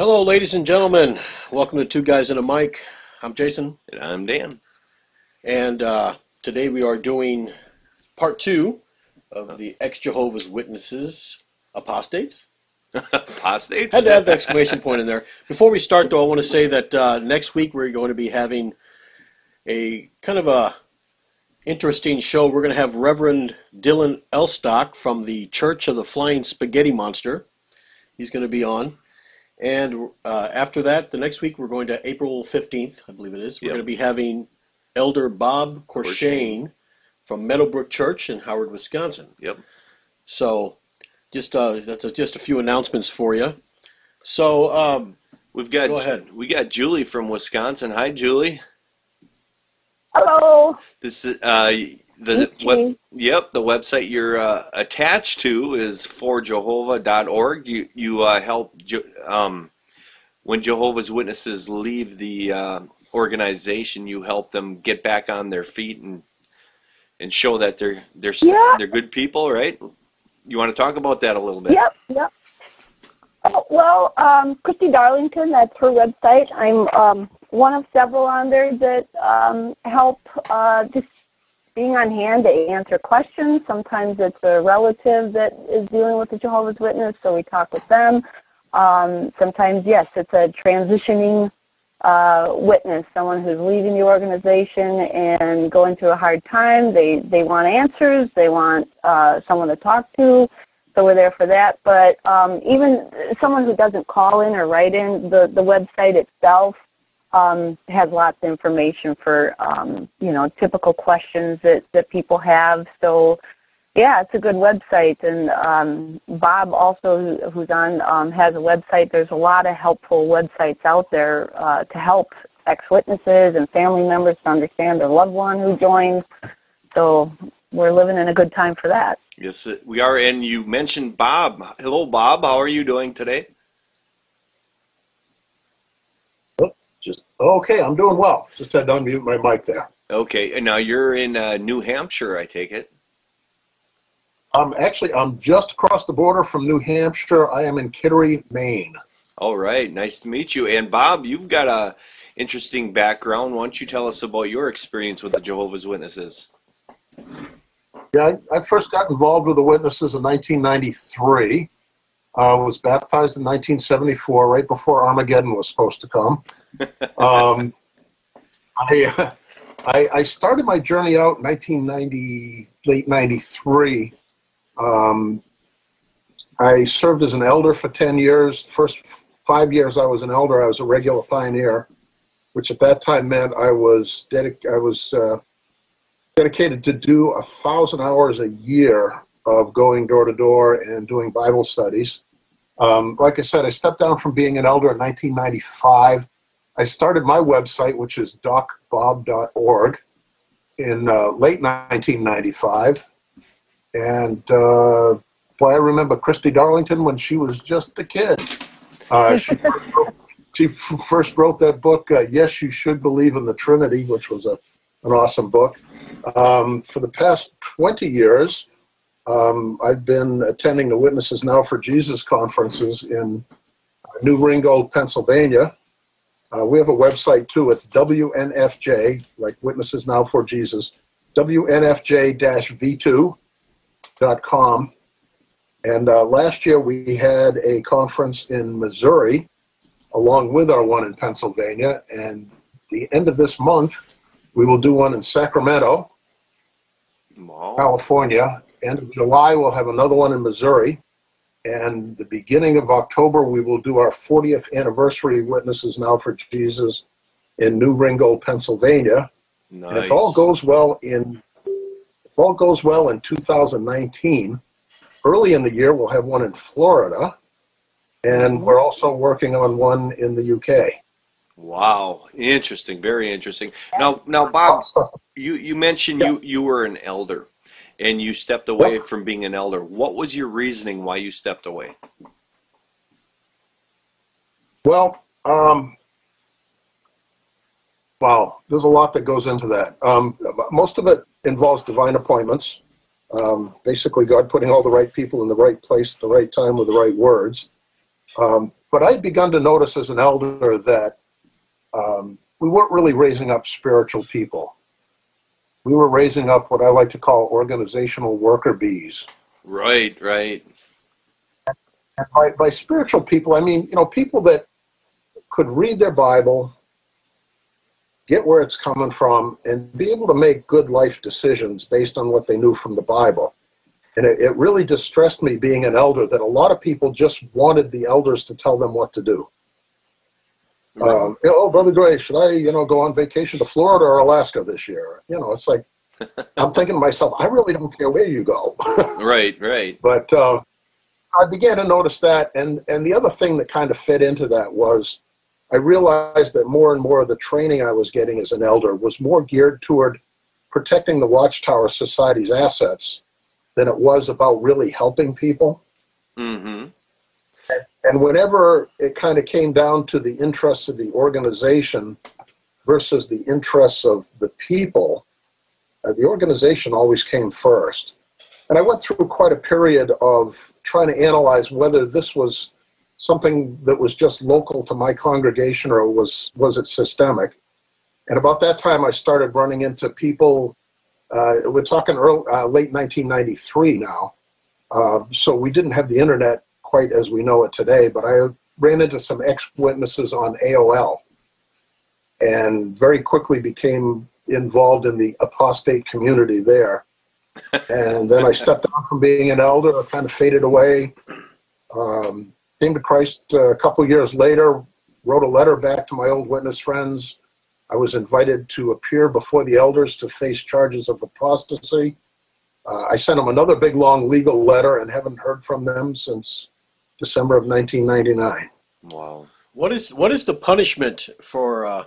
Hello, ladies and gentlemen. Welcome to Two Guys and a Mic. I'm Jason, And I'm Dan. and uh, today we are doing part two of the ex Jehovah's Witnesses apostates. Apostates? Had to have the exclamation point in there. Before we start, though, I want to say that uh, next week we're going to be having a kind of a interesting show. We're going to have Reverend Dylan Elstock from the Church of the Flying Spaghetti Monster. He's going to be on. And uh, after that, the next week, we're going to April 15th, I believe it is. We're Yep. going to be having Elder Bob Corshane from Meadowbrook Church in Howard, Wisconsin. Yep. So, just uh, that's a, just a few announcements for you. So, um, We've got Go ahead. we got Julie from Wisconsin. Hi, Julie. Hello. This is uh, the web, yep the website you're uh, attached to is forjehovah.org. You you uh, help um, when Jehovah's Witnesses leave the uh, organization. You help them get back on their feet and and show that they're they're Yeah. they're good people, right? You want to talk about that a little bit? Yep, yep. Oh, well, um, Christy Darlington, that's her website. I'm um, one of several on there that um, help uh, just being on hand to answer questions. Sometimes it's a relative that is dealing with the Jehovah's Witness, so we talk with them. Um, sometimes, yes, it's a transitioning uh, witness, someone who's leaving the organization and going through a hard time. They they want answers. They want uh, someone to talk to. So we're there for that. But um, even someone who doesn't call in or write in, the the website itself um, has lots of information for um, you know typical questions that that people have. So yeah, it's a good website. And um, Bob also, who's on, um, has a website. There's a lot of helpful websites out there uh, to help ex-witnesses and family members to understand their loved one who joined. So we're living in a good time for that. Yes, we are. And you mentioned Bob. Hello, Bob. How are you doing today? Just okay. I'm doing well. Just had to unmute my mic there. Okay, and now you're in uh, New Hampshire, I take it. I'm actually I'm just across the border from New Hampshire. I am in Kittery, Maine. All right, nice to meet you. And Bob, you've got a interesting background. Why don't you tell us about your experience with the Jehovah's Witnesses? Yeah, I, I first got involved with the Witnesses in 1993. I was baptized in 1974, right before Armageddon was supposed to come. Um, I, I I started my journey out in 1990, late 93. Um, I served as an elder for 10 years. First five years I was an elder, I was a regular pioneer, which at that time meant I was dedic- I was uh, dedicated to do a thousand hours a year of going door to door and doing Bible studies. Um, like I said, I stepped down from being an elder in 1995. I started my website, which is docbob.org, in uh, late 1995. And uh, boy, I remember Christy Darlington when she was just a kid. Uh, she, first wrote, she f- first wrote that book, uh, Yes, You Should Believe in the Trinity, which was a, an awesome book. Um, for the past 20 years, um, I've been attending the Witnesses Now for Jesus conferences in New Ringgold, Pennsylvania. Uh, we have a website too. It's WNFJ, like Witnesses Now for Jesus, WNFJ-V2.com. And uh, last year we had a conference in Missouri along with our one in Pennsylvania. And the end of this month, we will do one in Sacramento, Wow. California. End of July, we'll have another one in Missouri. And the beginning of October, we will do our 40th anniversary Witnesses Now for Jesus in New Ringgold, Pennsylvania. Nice. And if all goes well in if all goes well in 2019, early in the year we'll have one in Florida, and mm-hmm. we're also working on one in the UK. Wow, interesting, very interesting. Now, now, Bob, you you mentioned you you were an elder, and you stepped away from being an elder. What was your reasoning why you stepped away? Well, um, wow, there's a lot that goes into that. Um, most of it involves divine appointments. Um, basically, God putting all the right people in the right place at the right time with the right words. Um, but I'd begun to notice as an elder that um, we weren't really raising up spiritual people. We were raising up what I like to call organizational worker bees. Right, right. And by, by spiritual people, I mean, you know, people that could read their Bible, get where it's coming from, and be able to make good life decisions based on what they knew from the Bible. And it, it really distressed me being an elder that a lot of people just wanted the elders to tell them what to do. Um, you know, oh, Brother Gray, should I, you know, go on vacation to Florida or Alaska this year? You know, it's like, I'm thinking to myself, I really don't care where you go. right, right. But uh, I began to notice that, and and the other thing that kind of fit into that was I realized that more and more of the training I was getting as an elder was more geared toward protecting the Watchtower Society's assets than it was about really helping people. Mm-hmm. And whenever it kind of came down to the interests of the organization versus the interests of the people, uh, the organization always came first. And I went through quite a period of trying to analyze whether this was something that was just local to my congregation or was, was it systemic. And about that time, I started running into people. Uh, we're talking early, uh, late 1993 now. Uh, so we didn't have the internet quite as we know it today, but I ran into some ex witnesses on AOL and very quickly became involved in the apostate community there. and then I stepped down from being an elder, I kind of faded away. Um, came to Christ uh, a couple years later, wrote a letter back to my old witness friends. I was invited to appear before the elders to face charges of apostasy. Uh, I sent them another big long legal letter and haven't heard from them since December of 1999. Wow. What is what is the punishment for? Uh,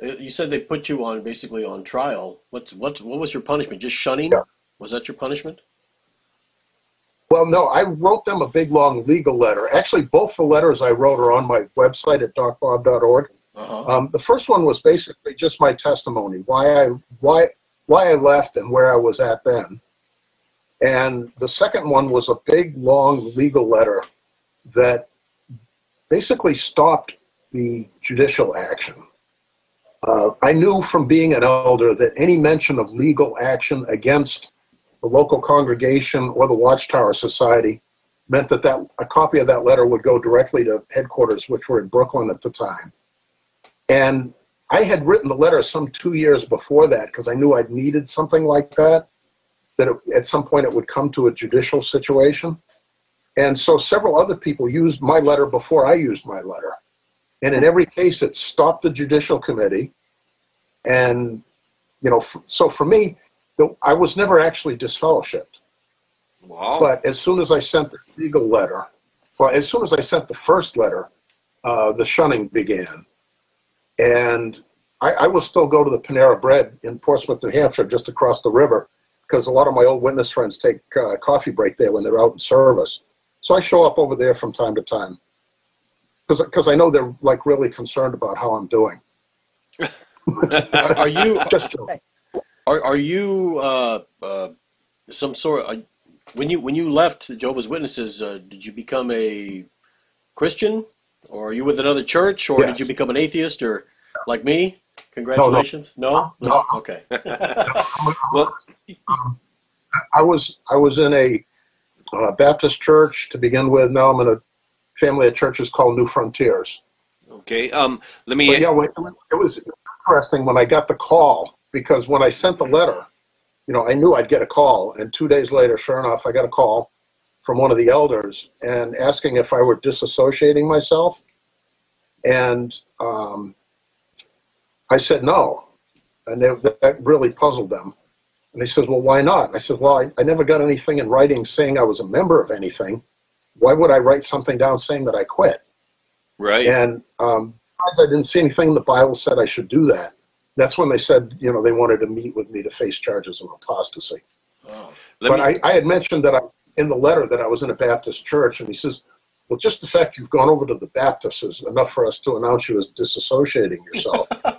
you said they put you on basically on trial. What's what's what was your punishment? Just shunning? Yeah. Was that your punishment? Well, no, I wrote them a big long legal letter. Actually, both the letters I wrote are on my website at docbob.org. Uh-huh. Um, the first one was basically just my testimony, why I why why I left and where I was at then. And the second one was a big long legal letter that basically stopped the judicial action. Uh, I knew from being an elder that any mention of legal action against the local congregation or the Watchtower Society meant that, that a copy of that letter would go directly to headquarters, which were in Brooklyn at the time. And I had written the letter some two years before that because I knew I'd needed something like that, that it, at some point it would come to a judicial situation. And so several other people used my letter before I used my letter. And in every case, it stopped the judicial committee. And, you know, f- so for me, I was never actually disfellowshipped. Wow. But as soon as I sent the legal letter, well, as soon as I sent the first letter, uh, the shunning began. And I, I will still go to the Panera Bread in Portsmouth, New Hampshire, just across the river, because a lot of my old witness friends take uh, coffee break there when they're out in service. So I show up over there from time to time because I know they're like really concerned about how I'm doing. Are, you Just joking. are, are you uh, uh, some sort of when you when you left Jehovah's Witnesses? Uh, did you become a Christian, or are you with another church, or Yes. did you become an atheist, or like me? Congratulations. No, No. Okay. Well, I was I was in a uh, Baptist church to begin with. Now I'm in a family of churches called Newfrontiers. okay. Um, let me. But yeah, well, it was interesting when I got the call because when I sent the letter, you know, I knew I'd get a call, and two days later, sure enough, I got a call from one of the elders and asking if I were disassociating myself, and um, I said no, and they, that really puzzled them. And they said, "Well, why not?" And I said, "Well, I, I never got anything in writing saying I was a member of anything. Why would I write something down saying that I quit?" Right. And um, I didn't see anything in the Bible said I should do that. That's when they said, you know, they wanted to meet with me to face charges of apostasy. Oh. But me, I, I had mentioned that I, in the letter that I was in a Baptist church, and he says, well, just the fact you've gone over to the Baptists is enough for us to announce you as disassociating yourself.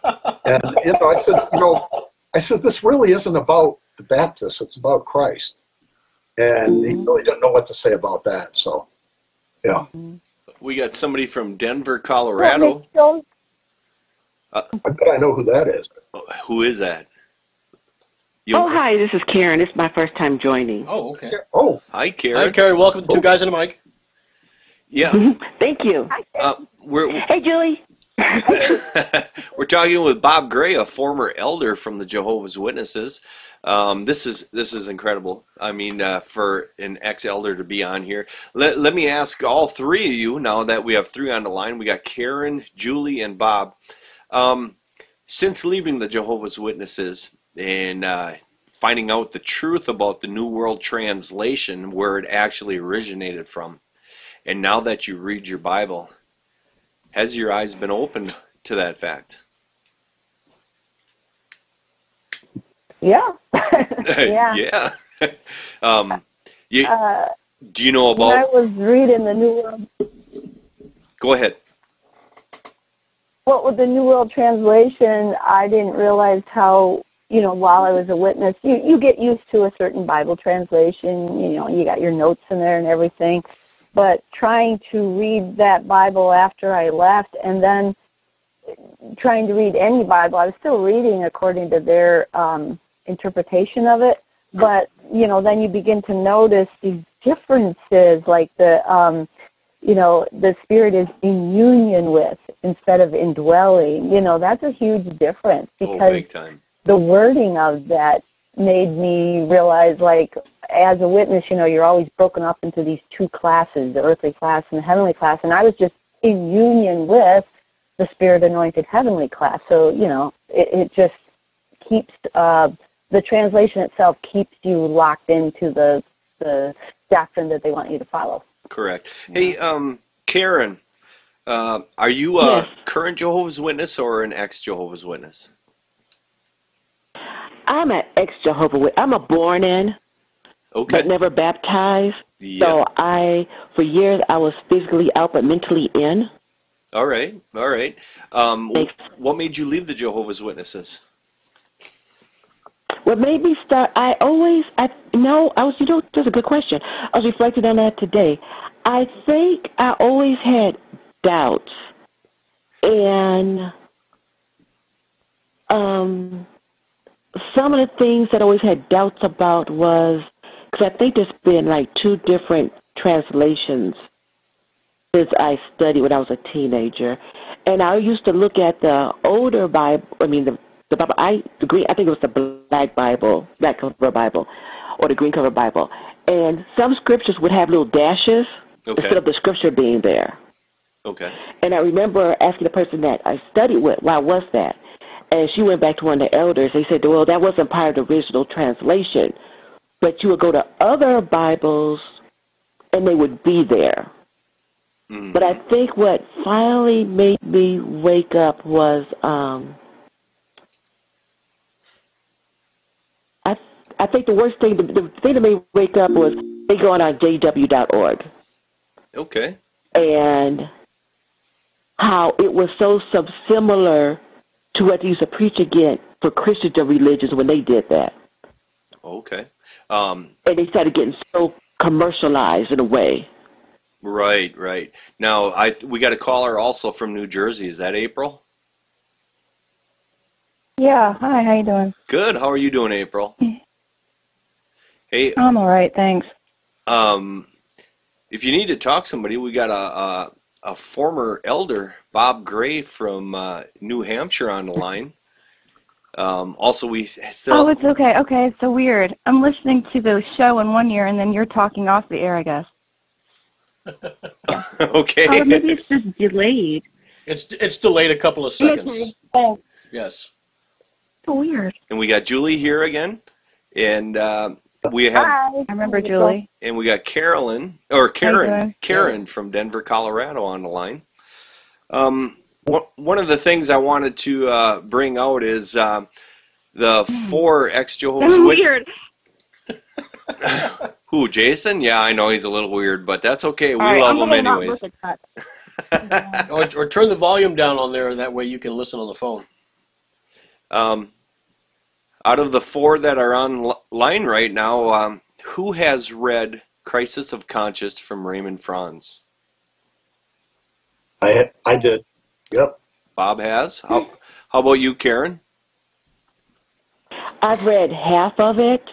and, you know, I said, you know, I said this really isn't about the Baptists, it's about Christ. And he really didn't know what to say about that. So, yeah. we got somebody from Denver, Colorado. Miss Jones, I bet I know who that is. Who is that? You, Oh, hi, this is Karen. It's my first time joining. Oh, okay. Oh, Hi, Karen. Hi, Karen. Karen. Welcome to Two Guys in a Mic. Yeah, Thank you. uh, we're Hey, Julie. we're talking with Bob Gray, a former elder from the Jehovah's Witnesses. Um, this is this is incredible. I mean, uh, for an ex-elder to be on here. Let, let me ask all three of you now that we have three on the line. We got Karen, Julie, and Bob. Um, since leaving the Jehovah's Witnesses and uh, finding out the truth about the New World Translation, where it actually originated from, and now that you read your Bible, has your eyes been opened to that fact? yeah. Yeah. yeah. um, you, Uh, do you know when I was reading the New World, Go ahead. what with the New World Translation, I didn't realize how, you know, while I was a witness, you, you get used to a certain Bible translation, you know, you got your notes in there and everything. But trying to read that Bible after I left and then trying to read any Bible, I was still reading according to their um, interpretation of it. But, you know, then you begin to notice these differences, like the, um, you know, the Spirit is in union with instead of indwelling. You know, that's a huge difference Oh, because time. the wording of that made me realize like as a witness you know you're always broken up into these two classes the earthly class and the heavenly class and i was just in union with the spirit anointed heavenly class so you know it, it just keeps uh the translation itself keeps you locked into the the doctrine that they want you to follow Correct. Hey, um, Karen, uh, are you a Yes. current Jehovah's Witness or an ex Jehovah's Witness? I'm an ex Jehovah Witness. I'm a born in, Okay. but never baptized. yeah. So I, for years, I was physically out but mentally in. All right. All right. Um, Thanks. what made you leave the Jehovah's Witnesses? What made me start? I always, I no, I was. You know, that's a good question. I was reflecting on that today. I think I always had doubts, and um, some of the things that I always had doubts about was because I think there's been like two different translations since I studied when I was a teenager, and I used to look at the older Bible. I mean the the Bible. I the green. I think it was the black Bible, black cover Bible, or the green cover Bible. And some scriptures would have little dashes Okay. instead of the scripture being there. Okay. And I remember asking the person that I studied with, why was that? And she went back to one of the elders. They said, well, that wasn't part of the original translation. But you would go to other Bibles and they would be there. Mhm. But I think what finally made me wake up was um, I I think the worst thing the, the thing that made me wake up was they going on jw.org Okay. and how it was so similar to what they used to preach again for Christians and religions when they did that. Okay. Um, And they started getting so commercialized in a way. right. Right. Now, I th- we got a caller also from New Jersey. Is that April? Yeah. Hi. How you doing? Good. How are you doing, April? Hey, I'm all right. Thanks. um, if you need to talk to somebody, we got a a, a former elder, Bob Gray from uh, New Hampshire, on the line. Um, also, we still Oh, it's okay. Okay. It's so weird. I'm listening to the show in one ear, and then you're talking off the air. I guess. okay. Oh, maybe it's just delayed. It's it's delayed a couple of seconds. Thanks. Yes. So weird. and we got Julie here again, and uh, we have Hi. I remember Julie. and we got Carolyn or Karen doing? Karen from Denver, Colorado on the line. Um, one one of the things I wanted to uh, bring out is uh, the four ex Jehovah's That's Witnesses. weird. Who Jason? Yeah, I know he's a little weird, but that's okay. We All right, love I'm him gonna anyways. look at that. Or, or turn the volume down on there, and that way you can listen on the phone. Um, out of the four that are online right now, um, who has read Crisis of Conscience from Raymond Franz? I I did. Yep. Bob has. How, how about you, Karen? I've read half of it,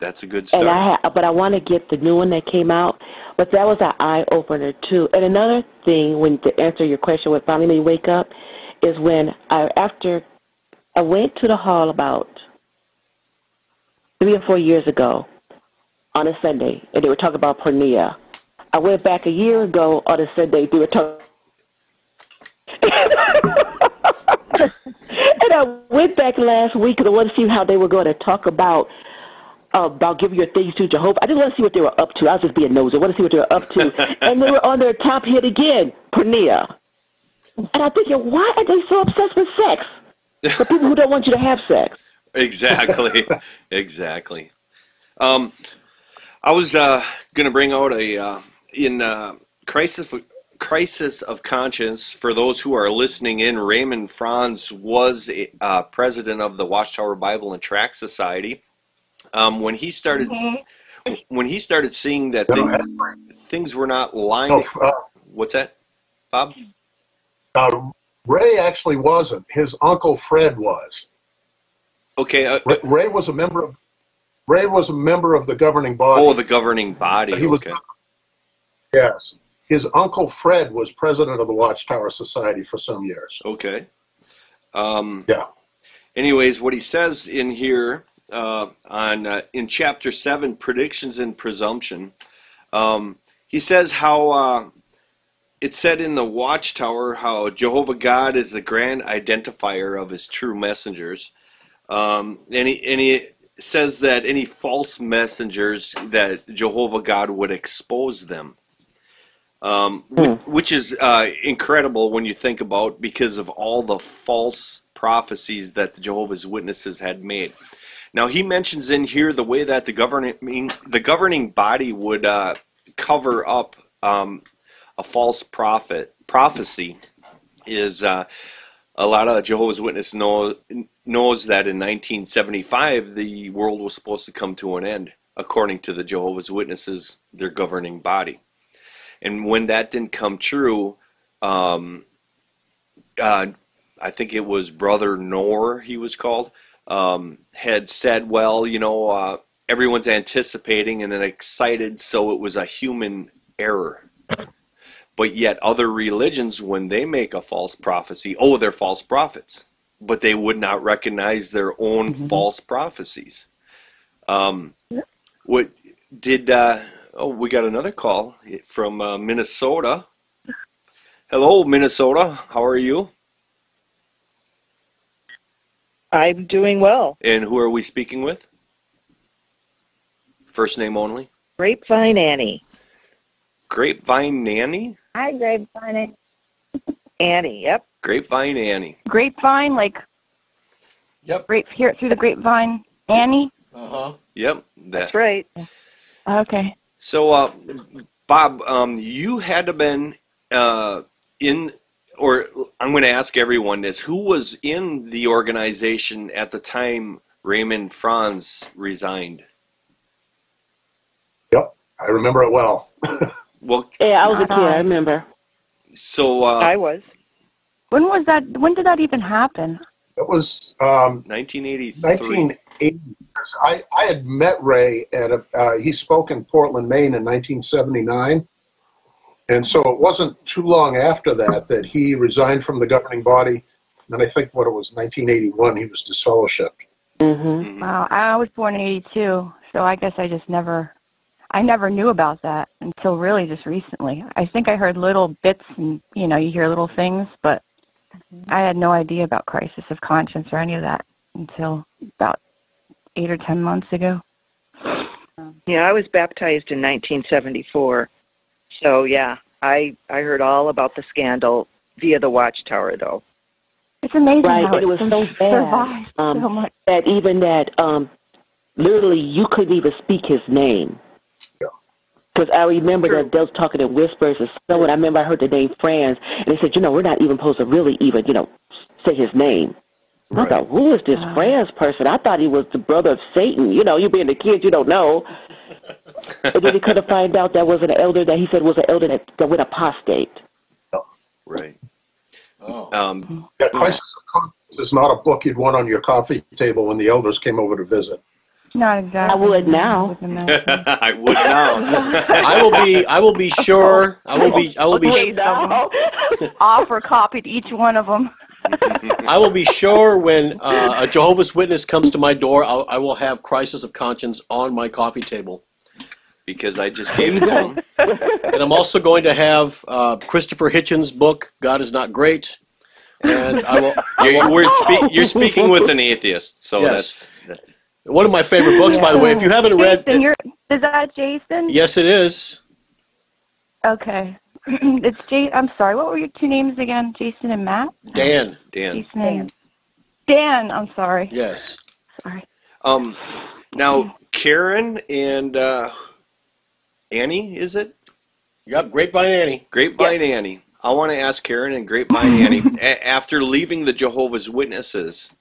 That's a good and start. I ha- but I want to get the new one that came out. But that was an eye opener too. And another thing, when to answer your question, what finally made me wake up, is when I after I went to the hall about three or four years ago on a Sunday, and they were talking about porneia. I went back a year ago on a Sunday. They were talking. and I went back last week and I wanted to see how they were going to talk about uh, about giving your things to Jehovah. I just want to see what they were up to. I was just being nosy. I want to see what they were up to. and they were on their top hit again, porneia. And I'm thinking, why are they so obsessed with sex? For people who don't want you to have sex. Exactly, exactly. Um, I was uh, going to bring out a uh, in uh, crisis crisis of conscience for those who are listening in. Raymond Franz was uh, president of the Watchtower Bible and Tract Society. Um, when he started, when he started seeing that thing- things were not lining. No, uh, What's that, Bob? uh, Ray actually wasn't. His uncle Fred was. Okay. Uh, Ray, Ray was a member of. Ray was a member of the governing body. oh, the governing body. He was- yes. His uncle Fred was president of the Watchtower Society for some years. Okay. Um, Yeah. Anyways, what he says in here uh, on uh, in chapter seven, predictions and presumption, um, he says how uh, it said in the Watchtower how Jehovah God is the grand identifier of His true messengers, um, and he and he says that any false messengers that Jehovah God would expose them um, wh- which is uh, incredible when you think about because of all the false prophecies that the Jehovah's Witnesses had made. Now he mentions in here the way that the governing the governing body would uh, cover up um, a false prophet prophecy is uh, a lot of Jehovah's Witness know, knows that in 1975 the world was supposed to come to an end according to the Jehovah's Witnesses their governing body and when that didn't come true, um, uh, I think it was Brother Knorr, he was called, um, had said, "Well, you know, uh, everyone's anticipating and excited, so it was a human error." But yet, other religions, when they make a false prophecy, oh, they're false prophets, but they would not recognize their own false prophecies. Um, what did? Uh, oh, we got another call from uh, Minnesota. Hello, Minnesota. How are you? I'm doing well. And who are we speaking with? First name only. Grapevine Annie. Grapevine Nanny. Hi, Grapevine. Annie. Annie, yep. Grapevine Annie. Grapevine, like Yep. grape hear it through the grapevine. Annie. Uh huh. Yep. That. That's right. Okay. So, uh, Bob, um, you had to been uh, in, or I'm going to ask everyone this: Who was in the organization at the time Raymond Franz resigned? Yep. I remember it well. Well, Yeah, I was a kid. Uh-huh. I remember. so uh, I was. When was that? When did that even happen? It was um, 1983. 1980. I, I had met Ray at a, uh, he spoke in Portland, Maine in 1979. And so it wasn't too long after that that he resigned from the governing body. And I think what it was, 1981, he was disfellowshipped. hmm Mhm. Wow, I was born in '82, so I guess I just never, I never knew about that until really just recently. I think I heard little bits, and you know, you hear little things, but I had no idea about crisis of conscience or any of that until about eight or ten months ago. Yeah, I was baptized in 1974. So yeah, I I heard all about the scandal via the Watchtower, though. It's amazing Right, how and it was so bad, um, so much. That even that, um, literally, you couldn't even speak his name. Yeah. Because I remember True. that they was talking in whispers or someone. I remember I heard the name Franz, and they said, you know, we're not even supposed to really even, you know, say his name. I thought, who is this Wow. Franz person? I thought he was the brother of Satan. You know, you being a kid, you don't know. and then he couldn't find out that was an elder that he said was an elder that, that went apostate. Right. Oh. Um, Yeah, Crisis of Conscience is not a book you'd want on your coffee table when the elders came over to visit. Not exactly. I would now. With the message. I would now. I will be. I will be sure. I will be. I will be. Wait, no. Offer copied each one of them. I will be sure when uh, a Jehovah's Witness comes to my door, I'll, I will have Crisis of Conscience on my coffee table, because I just gave it to him. and I'm also going to have uh, Christopher Hitchens' book "God Is Not Great," and I will. You're, will we're spe- you're speaking with an atheist, so Yes. that's that's. One of my favorite books, by the way. If you haven't read, Jason, you're, is that Jason? yes, it is. Okay. it's Jay. I'm sorry. What were your two names again? Jason and Matt. Dan. Dan. Jason and Dan. I'm sorry. Yes. Sorry. Um, now Karen and uh, Annie, is it Yep. Grapevine Annie. Grapevine Annie? I want to ask Karen and Grapevine Annie. A- after leaving the Jehovah's Witnesses,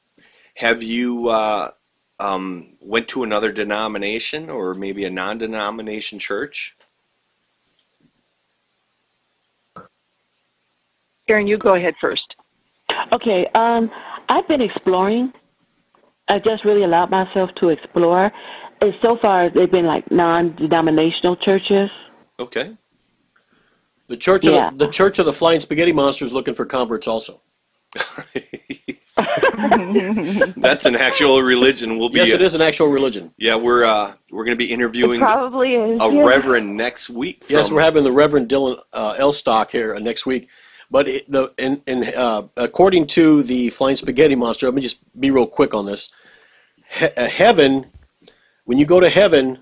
have you uh, um, went to another denomination or maybe a non-denomination church? Karen, you go ahead first. Okay, um, I've been exploring. I just really allowed myself to explore. And so far, they've been like non-denominational churches. Okay. The Church of Yeah. the, the Church of the Flying Spaghetti Monster is looking for converts also. That's an actual religion. We'll be. Yes, it is an actual religion. Yeah, we're uh, we're going to be It interviewing probably is. a yeah. reverend next week. Yes, we're having the Reverend Dylan uh, Elstock here uh, next week. But it, the in, in uh, according to the Flying Spaghetti Monster, let me just be real quick on this. He- uh, heaven, when you go to heaven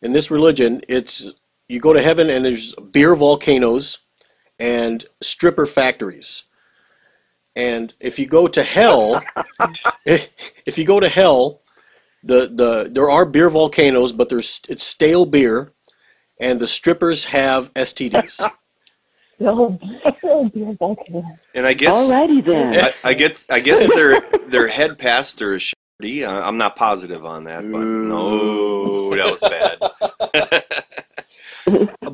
in this religion, it's you go to heaven and there's beer volcanoes and stripper factories. And if you go to hell, if you go to hell, the, the there are beer volcanoes, but there's it's stale beer, and the strippers have STDs. and I guess Alrighty then. I, I guess I guess their their head pastor is Shardy. Uh, I'm not positive on that, but no, that was bad.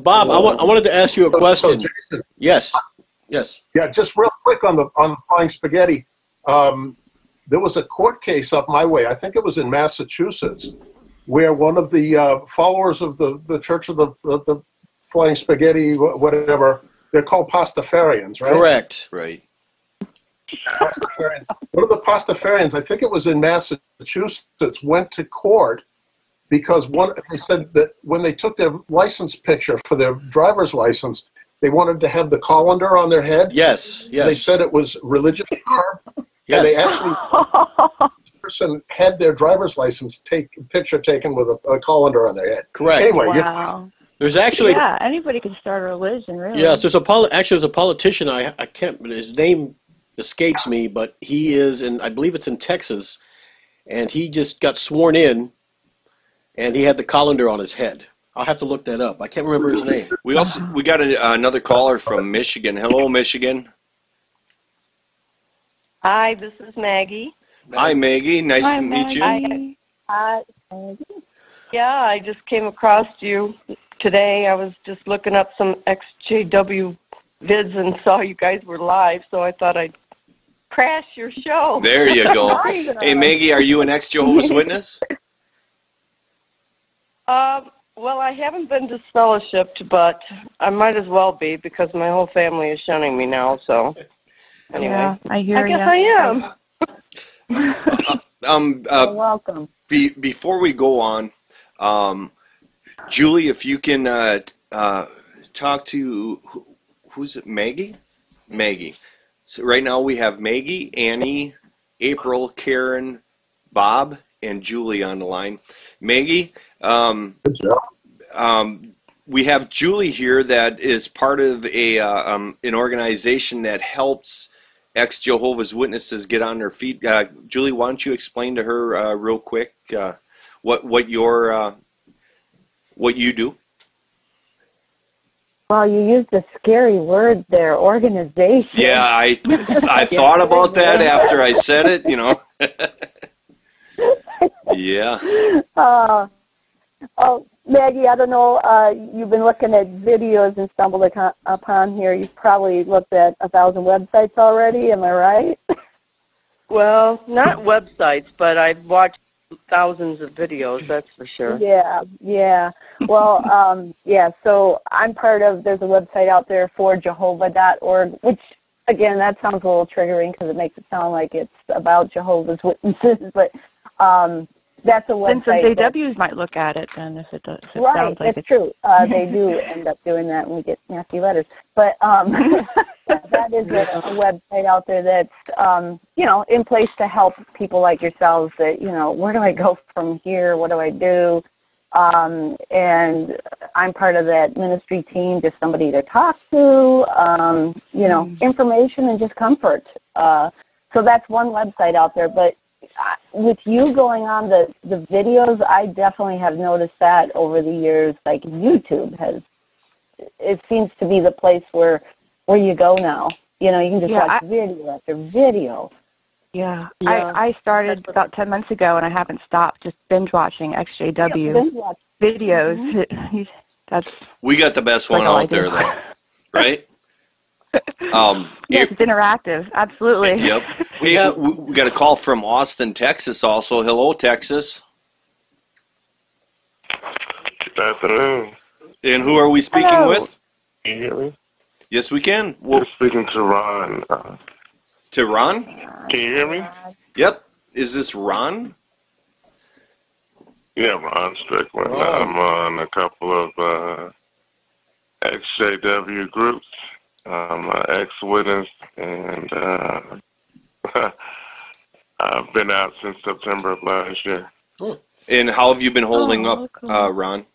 Bob, I, wa- I wanted to ask you a So, question. Jason, Yes, yes. yeah, just real quick on the on the flying spaghetti. Um, there was a court case up my way. I think it was in Massachusetts, where one of the uh, followers of the, the Church of the, the the Flying Spaghetti, whatever they're called Pastafarians, right? Correct. right. Pastafarian. One of the Pastafarians, I think it was in Massachusetts, went to court because one they said that when they took their license picture for their driver's license, they wanted to have the colander on their head. Yes, yes. They said it was religious harm, and they yes. actually the person had their driver's license take picture taken with a, a colander on their head. Correct. Anyway, Wow. There's actually yeah, anybody can start a religion, really. yes. There's a poli- actually there's a politician. I I can't. His name escapes me, but he is in. I believe it's in Texas, and he just got sworn in, and he had the colander on his head. I'll have to look that up. I can't remember his name. We also we got a, another caller from Michigan. Hello, Michigan. Hi, this is Maggie. Hi, Maggie. Nice Hi, to meet you. Maggie. Hi. Yeah, I just came across you today. I was just looking up some XJW vids and saw you guys were live, so I thought I'd crash your show. There you go. Hey, Maggie, are you an ex Jehovah's Witness? Um, well, I haven't been disfellowshipped, but I might as well be because my whole family is shunning me now. So, anyway, Yeah, I hear I guess ya. I am. Um, You're uh, welcome. be, before we go on, um, Julie, if you can uh, uh, talk to who, who's it? Maggie. Maggie. So right now we have Maggie, Annie, April, Karen, Bob, and Julie on the line. Maggie, um, Good job. um, we have Julie here that is part of a uh, um, an organization that helps ex Jehovah's Witnesses get on their feet. Uh, Julie, why don't you explain to her uh, real quick uh, what what your uh, what you do? Well, you used a scary word there, organization. Yeah, I I thought about that after I said it. You know. yeah. Uh, Oh, Maggie, I don't know. Uh, you've been looking at videos and stumbled upon- upon here. You've probably looked at a thousand websites already. Am I right? Well, not websites, but I've watched thousands of videos. That's for sure. Yeah, yeah. Well, um, yeah. So I'm part of. There's a website out there for Jehovah.org, which again, that sounds a little triggering because it makes it sound like it's about Jehovah's Witnesses, but um, that's a Then some website. JWs might look at it then if it, does, if it Right, sounds like it's true. Uh, they do end up doing that, and we get nasty letters. But um, that is a, a website out there that's um, you know in place to help people like yourselves. That you know, where do I go from here? What do I do? Um, and I'm part of that ministry team, just somebody to talk to. Um, you know, information and just comfort. Uh, so that's one website out there, but with you going on the the videos, I definitely have noticed that over the years. Like YouTube has, it seems to be the place where where you go now. You know, you can just Yeah, watch I- video after video. Yeah, Yeah. I I started about ten months ago, and I haven't stopped. Just binge watching XJW Binge watch. videos. Mm-hmm. That's We got the best one That's out there, though, right? Um, yes, it's interactive. Absolutely. Yep. We Hey, have- we, we got a call from Austin, Texas. Also, hello, Texas. Good afternoon. And who are we speaking Hello. with? Can you hear me? Yes, we can. Well, You're speaking to Ron. Uh, to Ron. can you hear me? Yep. Is this Ron? Yeah, Ron Strickland. Ron. I'm on a couple of uh, XJW groups. I'm an ex-witness, and uh, I've been out since September of last year. And how have you been holding Oh, up, cool. uh, Ron?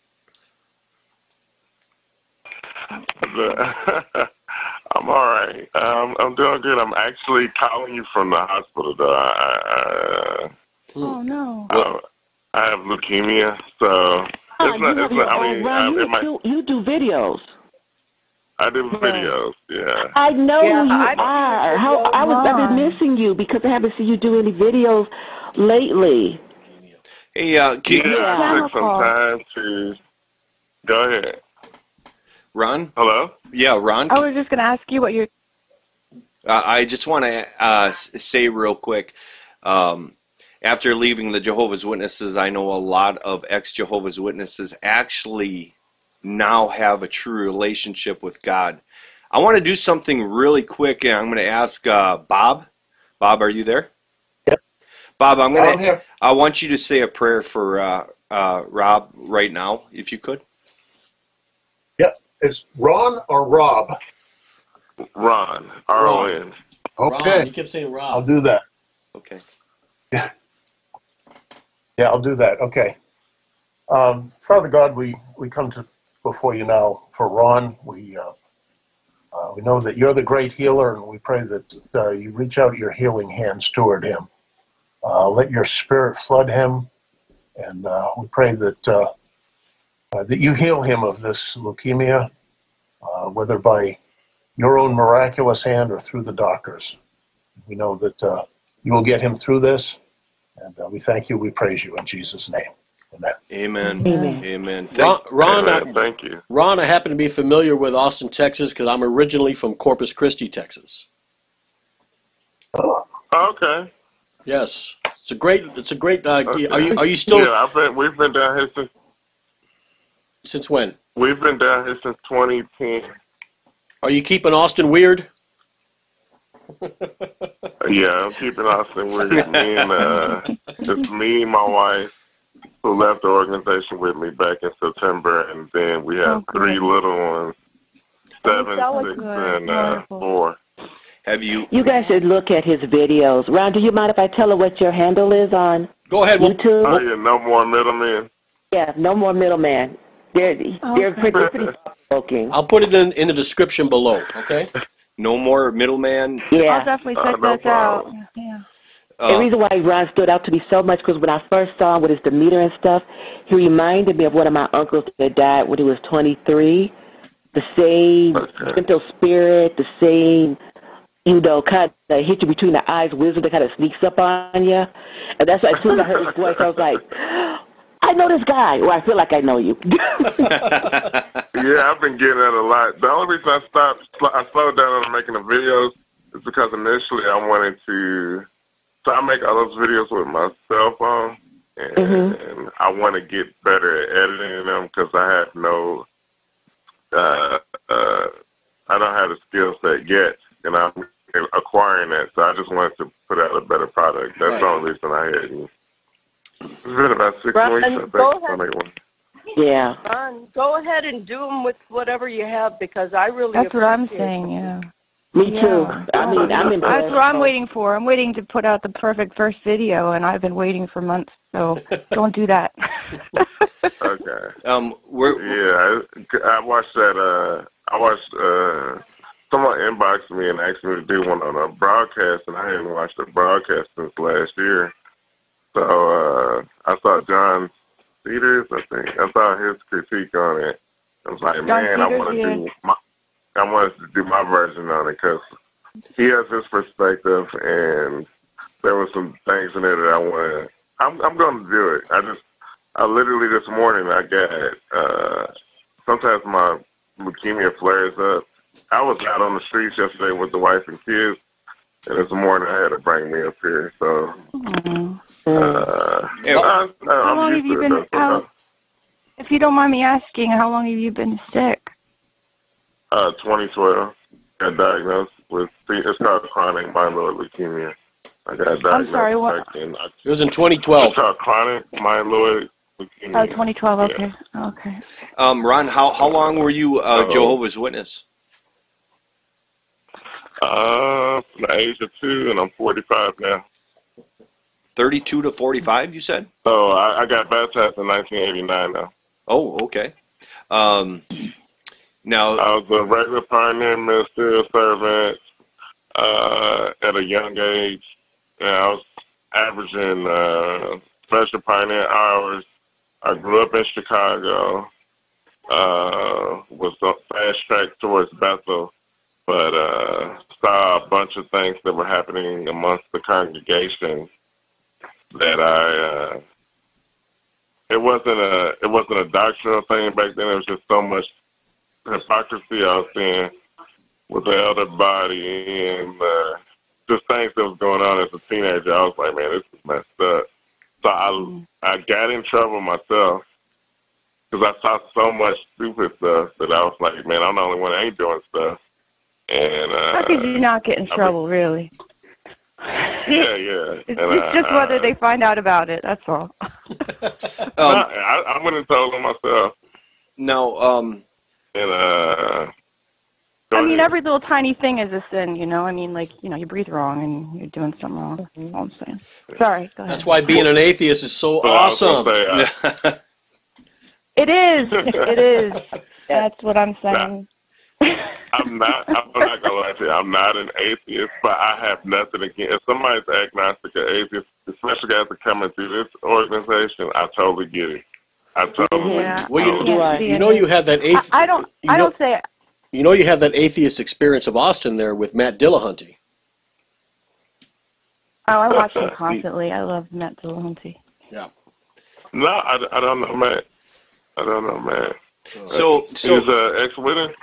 I'm all right. Um, I'm doing good. I'm actually calling you from the hospital, though. I, Oh no. I, I, I have leukemia, so it's Ah, not. you, It's have not. your I own mean, run. uh, you, it might, do, you do videos. I do videos. Yeah. I know Yeah, who you I've are. How. I was I've been missing you because I haven't seen you do any videos lately. Hey, uh, can, Yeah, I took some time to. Go ahead. Ron? Hello. Yeah, Ron. I was just going to ask you what your Uh, I just want to uh, say real quick. Um, after leaving the Jehovah's Witnesses, I know a lot of ex Jehovah's Witnesses actually now have a true relationship with God. I want to do something really quick, and I'm going to ask uh, Bob. Bob, are you there? Yep. Bob, I'm going I'm to. here. I want you to say a prayer for uh, uh, Rob right now, if you could. Yep. It's Ron or Rob? Ron. R O N. Ron, Okay, you kept saying Rob. I'll do that. Okay. Yeah, I'll do that. Okay. Um, Father God, we, we come to before you now for Ron. We uh, uh, we know that you're the great healer, and we pray that uh, you reach out your healing hands toward him. Uh, let your spirit flood him, and uh, we pray that uh, that you heal him of this leukemia, whether by your own miraculous hand or through the doctors. We know that you will get him through this, and we thank you. We praise you in Jesus' name. Amen. Amen. Amen. Amen. Ron, Thank, Ron, Amen. uh, Thank you. Ron, I happen to be familiar with Austin, Texas, because I'm originally from Corpus Christi, Texas. Okay. Yes, it's a great. It's a great. Uh, okay. Are you are you still Yeah, I've been. We've been down here since. since when? We've been down here since 2010. Are you keeping Austin weird? Yeah, I'm keeping Austin weird. Me and uh, it's me and my wife who left the organization with me back in September, and then we have Oh, three good. little ones, seven, six, good. and uh, four. have you? You guys should look at his videos. Ron, do you mind if I tell her what your handle is on Go ahead. YouTube? Oh yeah, no more middlemen. Yeah, no more middleman. They're they're Okay. pretty, pretty provoking. I'll put it in in the description below. Okay. No more middleman. I'll Yeah. definitely Uh, check no this out. problem. Yeah. the Uh, reason why Ron stood out to me so much because when I first saw him with his demeanor and stuff, he reminded me of one of my uncles that died when he was 23. The same Okay. gentle spirit, the same, you know, kind of hit you between the eyes, wisdom that kind of sneaks up on you. And that's why as soon as I heard his voice, I was like, I know this guy. Well, I feel like I know you. Yeah, I've been getting that a lot. The only reason I stopped, I slowed down on making the videos is because initially I wanted to, so I make all those videos with my cell phone, and, Mhm. I want to get better at editing them because I have no, uh, uh, I don't have the skill set yet, and I'm acquiring that. So I just wanted to put out a better product. That's the only reason I hadn't. It's been about six Right, weeks, I think. go since I ahead. one. yeah. Ron, go ahead and do them with whatever you have because I really. That's what I'm appreciate saying. Yeah. Me too. I mean, I'm impressed. That's what I'm waiting for. I'm waiting to put out the perfect first video, and I've been waiting for months. So don't do that. Okay. Um, we're Yeah, I, I watched that. Uh, I watched uh, someone inboxed me and asked me to do one on a broadcast, and I hadn't watched a broadcast since last year. So uh, I saw John Peters. I think I saw his critique on it. I was like, John man, I want to yeah. do my, I wanted to do my version on it because he has his perspective, and there were some things in there that I want. I'm I'm going to do it. I just I literally this morning I got uh sometimes my leukemia flares up. I was out on the streets yesterday with the wife and kids and this morning I had to bring me up here. So uh Yeah. I, I, How I'm long have you been though, out? If you don't mind me asking, how long have you been sick? Uh twenty twelve. Got diagnosed with it's called chronic myeloid leukemia. I got diagnosed I'm sorry, what? back in It was in It's 2012. called chronic myeloid leukemia. Oh, 2012. Yeah. Okay. Okay. um, Ron. How how long were you uh, Oh. Jehovah's Witness? Uh, from the age of two, and I'm 45 now. Thirty-two to forty-five. You said. So I, I got baptized in 1989 now. Oh, okay. Um, now, I was a regular pioneer ministerial servant uh, at a young age. And I was averaging uh, special pioneer hours. I grew up in Chicago. Uh, was fast track towards Bethel, but uh, saw a bunch of things that were happening amongst the congregation that I. Uh, it wasn't a it wasn't a doctrinal thing back then. It was just so much hypocrisy I was seeing with the elder body and uh, just things that was going on as a teenager. I was like, man, this is messed up. So I I got in trouble myself because I saw so much stupid stuff that I was like, man, I'm the only one that ain't doing stuff. And uh, How could you not get in I've been- trouble, really? yeah, yeah. It's, and, it's just uh, whether they find out about it. That's all. No, um, I, I went and told them myself, now, um, and uh. I mean, ahead. every little tiny thing is a sin, you know. I mean, like you know, you breathe wrong and you're doing something wrong. That's all I'm saying. Sorry. Go ahead. That's why being an atheist is so But awesome. say, uh, It is. It is. That's what I'm saying. I'm not. I'm not gonna lie to you. I'm not an atheist, but I have nothing against. If somebody's agnostic or atheist, especially guys that coming through this organization, I totally get it. I totally. Yeah. Well, you, totally Do I? Can't you know you have that I, athe- I don't. you I don't say. you know you have that atheist experience of Austin there with Matt Dillahunty. Oh, I watch him constantly. I love Matt Dillahunty. Yeah. No, I, I don't know, man. I don't know, man. Uh, so so He's an ex-winner.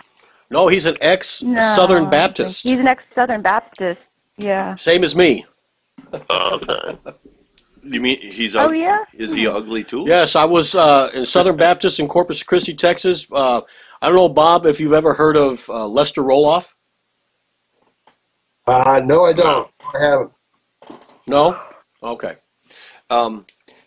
No, he's an ex No, Southern Baptist. He's an ex-Southern Baptist. Yeah. Same as me. Oh, okay. you mean he's? Oh yeah. Is he ugly too? Yes, I was uh, in Southern Baptist in Corpus Christi, Texas. Uh, I don't know, Bob, if you've ever heard of uh, Lester Roloff. Uh, no, I don't. I haven't. No? Okay. Um,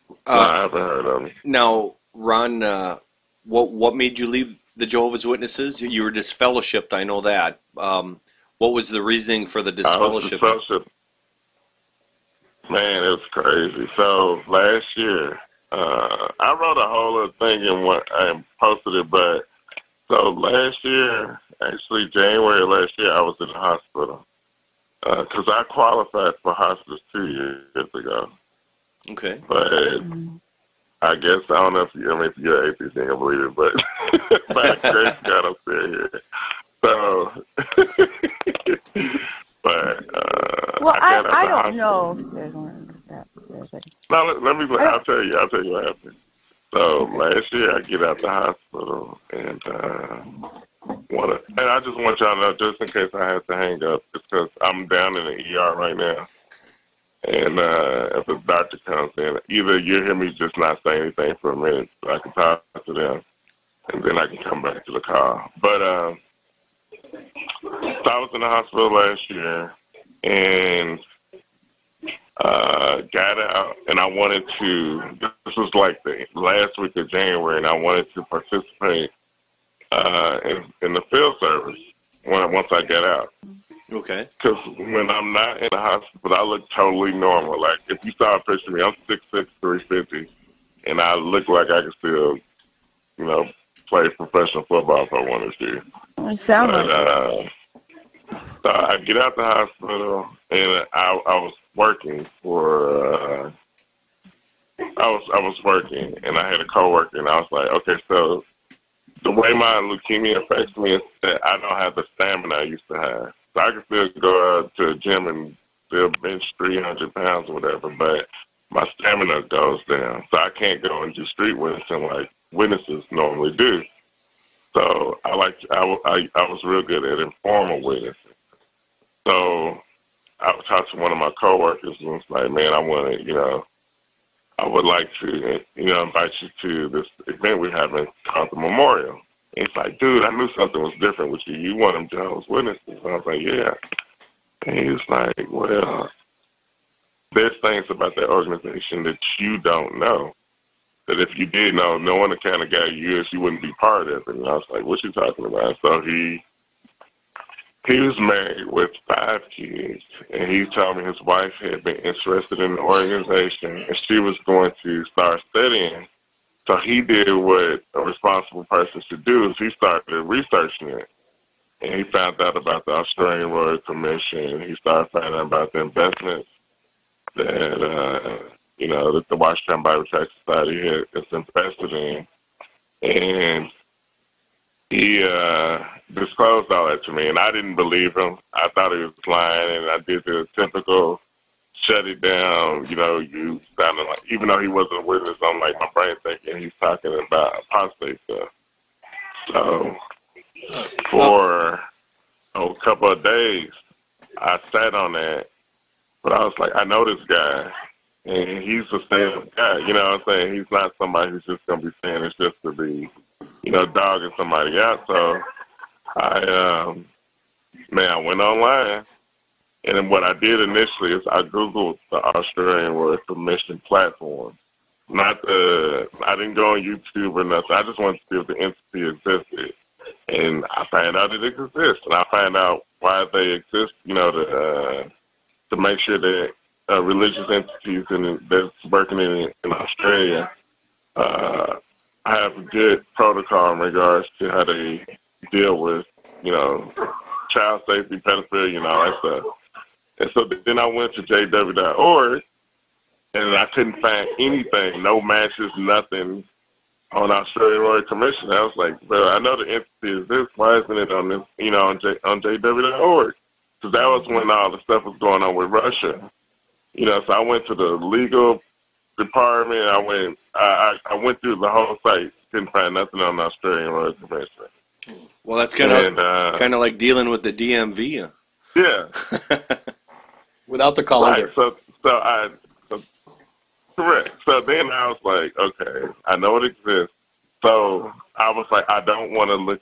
no, uh, I haven't heard of him. now, Ron, uh, what what made you leave the Jehovah's Witnesses? You were disfellowshipped. I know that. Um, what was the reasoning for the I was disfellowship? Man, it's crazy. So last year, uh, I wrote a whole other thing and what I posted it, but so last year, actually January last year, I was in the hospital because I qualified for hospice two years ago. Okay. But I guess I don't know if you, I mean, if you're atheist, you gonna believe it, but by grace, God, I'm still here. So, but uh, Well, I out I don't know if there's one of that. There's a- No, let, let me. I'll tell you. I'll tell you what happened. So last year I get out the hospital and uh, wanna, and I just want y'all to know, just in case I have to hang up, because I'm down in the ER right now. And uh, if the doctor comes in, either you hear me just not say anything for a minute, so I can talk to them, and then I can come back to the call. But um, so I was in the hospital last year, and uh, got out, and I wanted to. This was like the last week of January, and I wanted to participate uh, in, in the field service when once I got out. Okay. Because when I'm not in the hospital, I look totally normal. Like if you saw a picture of me, I'm six six, three fifty, and I look like I can still, you know, play professional football if I wanted to. It sounds But, like uh, so I get out the hospital, and I, I was working for. Uh, I was I was working, and I had a coworker, and I was like, okay, so the way my leukemia affects me is that I don't have the stamina I used to have. So I can still go out to the gym and still bench 300 pounds or whatever, but my stamina goes down. So I can't go and do street witnessing like witnesses normally do. So I like I I was real good at informal witnessing. So I talked to one of my coworkers and was like, man, I want to, you know, I would like to, you know, invite you to this event we're having called the Memorial. And he's like, dude, I knew something was different with you. You want them Jones witnesses. And I was like, yeah. And he was like, well, there's things about that organization that you don't know. That if you did know, knowing the kind of guy you is, you wouldn't be part of it. And I was like, what you talking about? So he he was married with five kids, and he told me his wife had been interested in the organization, and she was going to start studying. So he did what a responsible person should do: is he started researching it, and he found out about the Australian Royal Commission. He started finding out about the investments that uh, you know that the Washington Bible Tract Society is invested in, and he uh, disclosed all that to me, and I didn't believe him. I thought he was lying, and I did the typical shut it down. You know, you sounded like, even though he wasn't a witness, I'm like my brain thinking he's talking about apostate stuff. So for a couple of days, I sat on that, but I was like, I know this guy, and he's a stand-up guy. You know what I'm saying? He's not somebody who's just gonna be saying it's just to be you know, dogging somebody out. So I, um, man, I went online, and then what I did initially is I googled the Australian Royal Commission platform. Not the, I didn't go on YouTube or nothing. I just wanted to see if the entity existed, and I found out it exists, and I found out why they exist. You know, to uh, to make sure that uh, religious entities in, that's working in in Australia. Uh, have a good protocol in regards to how they deal with, you know, child safety, pedophilia, and all that stuff. And so then I went to jw.org, and I couldn't find anything, no matches, nothing on Australian Royal Commission. I was like, well, I know the entity is this. Why isn't it on this, you know, on, J, on jw.org? Because that was when all the stuff was going on with Russia. You know, so I went to the legal department. I went, I, I went through the whole site. Couldn't find nothing on the Australian Royal Commission. Well, that's kind of uh, kind of like dealing with the DMV. Yeah, Without the colander. right. So, so I, so, correct. So then I was like, okay, I know it exists. So I was like, I don't want to look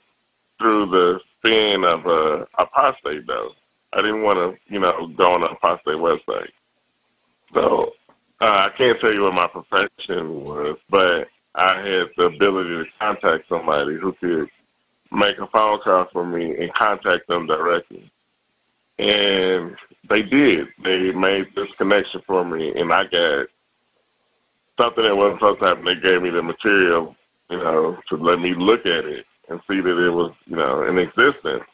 through the spin of a apostate though. I didn't want to, you know, go on an apostate website. So uh, I can't tell you what my profession was, but I had the ability to contact somebody who could make a phone call for me and contact them directly. And they did. They made this connection for me, and I got something that wasn't supposed to happen. They gave me the material, you know, to let me look at it and see that it was, you know, in existence.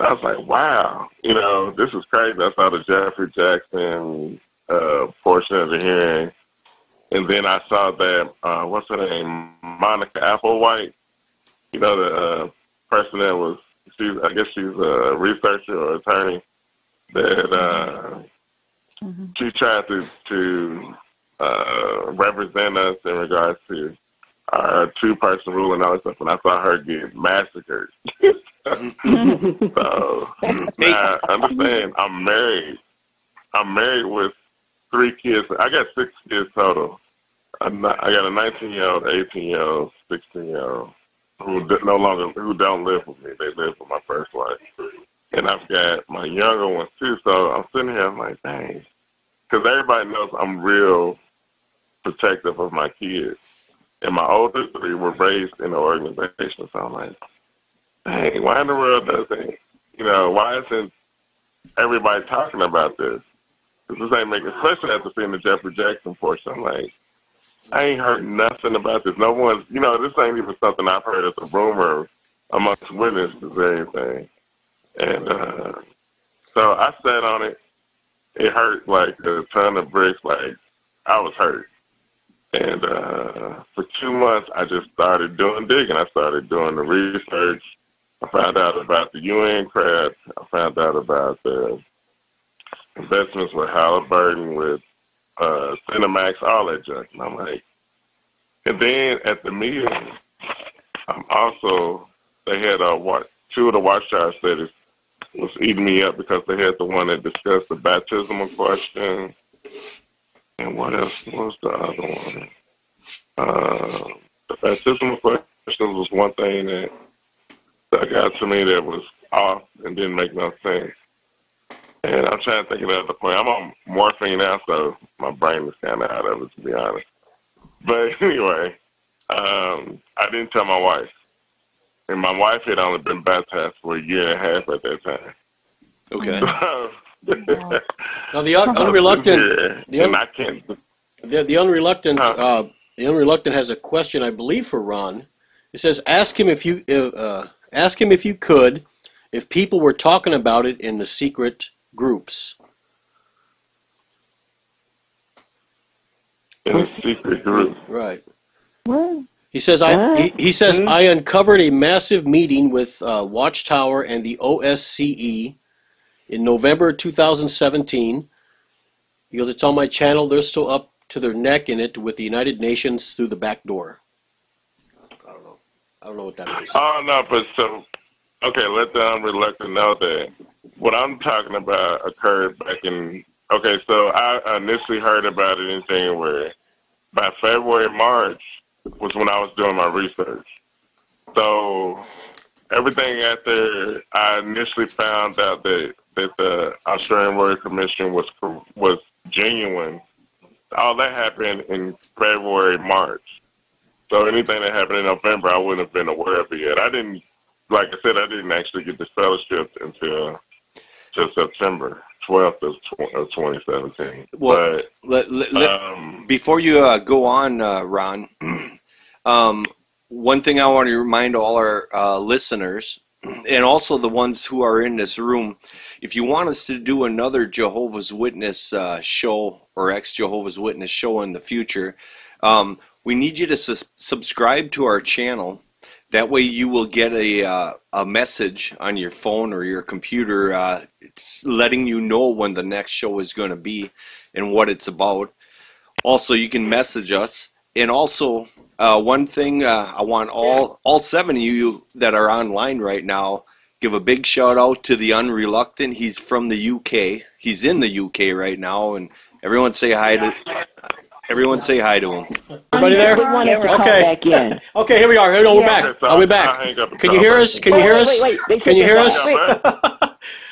I was like, wow, you know, this is crazy. I saw the Geoffrey Jackson uh, portion of the hearing, and then I saw that uh, what's her name, Monica Applewhite. You know, the uh, person that was she's I guess she's a researcher or attorney that uh, she tried to to uh, represent us in regards to our two person rule and all that stuff, and I saw her get massacred. so now understand, I'm married. I'm married with three kids. I got six kids total. I'm not, I got a 19 year old, 18 year old, 16 year old who no longer who don't live with me. They live with my first wife, and I've got my younger ones too. So I'm sitting here, I'm like, dang, because everybody knows I'm real protective of my kids, and my older three were raised in an organization. So I'm like, dang, why in the world doesn't you know why isn't everybody talking about this? Because this ain't making, especially after seeing the Geoffrey Jackson portion. I'm like. I ain't heard nothing about this. No one's, you know, this ain't even something I've heard as a rumor amongst witnesses or anything. And uh, so I sat on it. It hurt like a ton of bricks. Like I was hurt. And uh, for two months, I just started doing digging. I started doing the research. I found out about the UN crap. I found out about the investments with Halliburton, with uh, Cinemax, all that junk. And I'm like, and then at the meeting, I'm also, they had a two of the watchtower studies was eating me up because they had the one that discussed the baptismal question. And what else was the other one? Uh, the baptismal question was one thing that stuck out to me that was off and didn't make no sense. And I'm trying to think of the other point. I'm on morphine now, so my brain is kind of out of it, to be honest. But anyway, um, I didn't tell my wife. And my wife had only been baptized for a year and a half at that time. Okay. Now the un- unreluctant, yeah, the un- and I can't. the, the unreluctant, Huh. uh, the unreluctant has a question, I believe, for Ron. It says, "Ask him if you uh, uh, ask him if you could, if people were talking about it in the secret groups." in a secret group. Right. What? He says, "I." He, he says, "I uncovered a massive meeting with uh, Watchtower and the OSCE in November 2017." He goes, "It's on my channel. They're still up to their neck in it with the United Nations through the back door." I don't know. I don't know what that means. Oh no, but so okay, let the unreluctant know that what I'm talking about occurred back in. Okay, so I initially heard about it in January. By February, March was when I was doing my research. So everything after I initially found out that that the Australian Royal Commission was was genuine. All that happened in February, March. So anything that happened in November, I wouldn't have been aware of it yet. I didn't, like I said, I didn't actually get this fellowship until just September 12th of, of 2017. Well, let, let, let- um, before you uh, go on, uh, Ron, um, one thing I want to remind all our uh, listeners, and also the ones who are in this room, if you want us to do another Jehovah's Witness uh, show or ex Jehovah's Witness show in the future, um, we need you to sus- subscribe to our channel. That way, you will get a uh, a message on your phone or your computer, uh, it's letting you know when the next show is going to be and what it's about. Also, you can message us, and also uh, one thing uh, I want all all seven of you that are online right now give a big shout out to the unreluctant. He's from the UK. He's in the UK right now, and everyone say hi to everyone say hi to him. Everybody there? We want us to come Okay. Okay, here we are. No, we're Yeah. back. Okay, so I'll be back. hang up and Can you hear us? Can you hear us? wait, wait. They Can you hear us?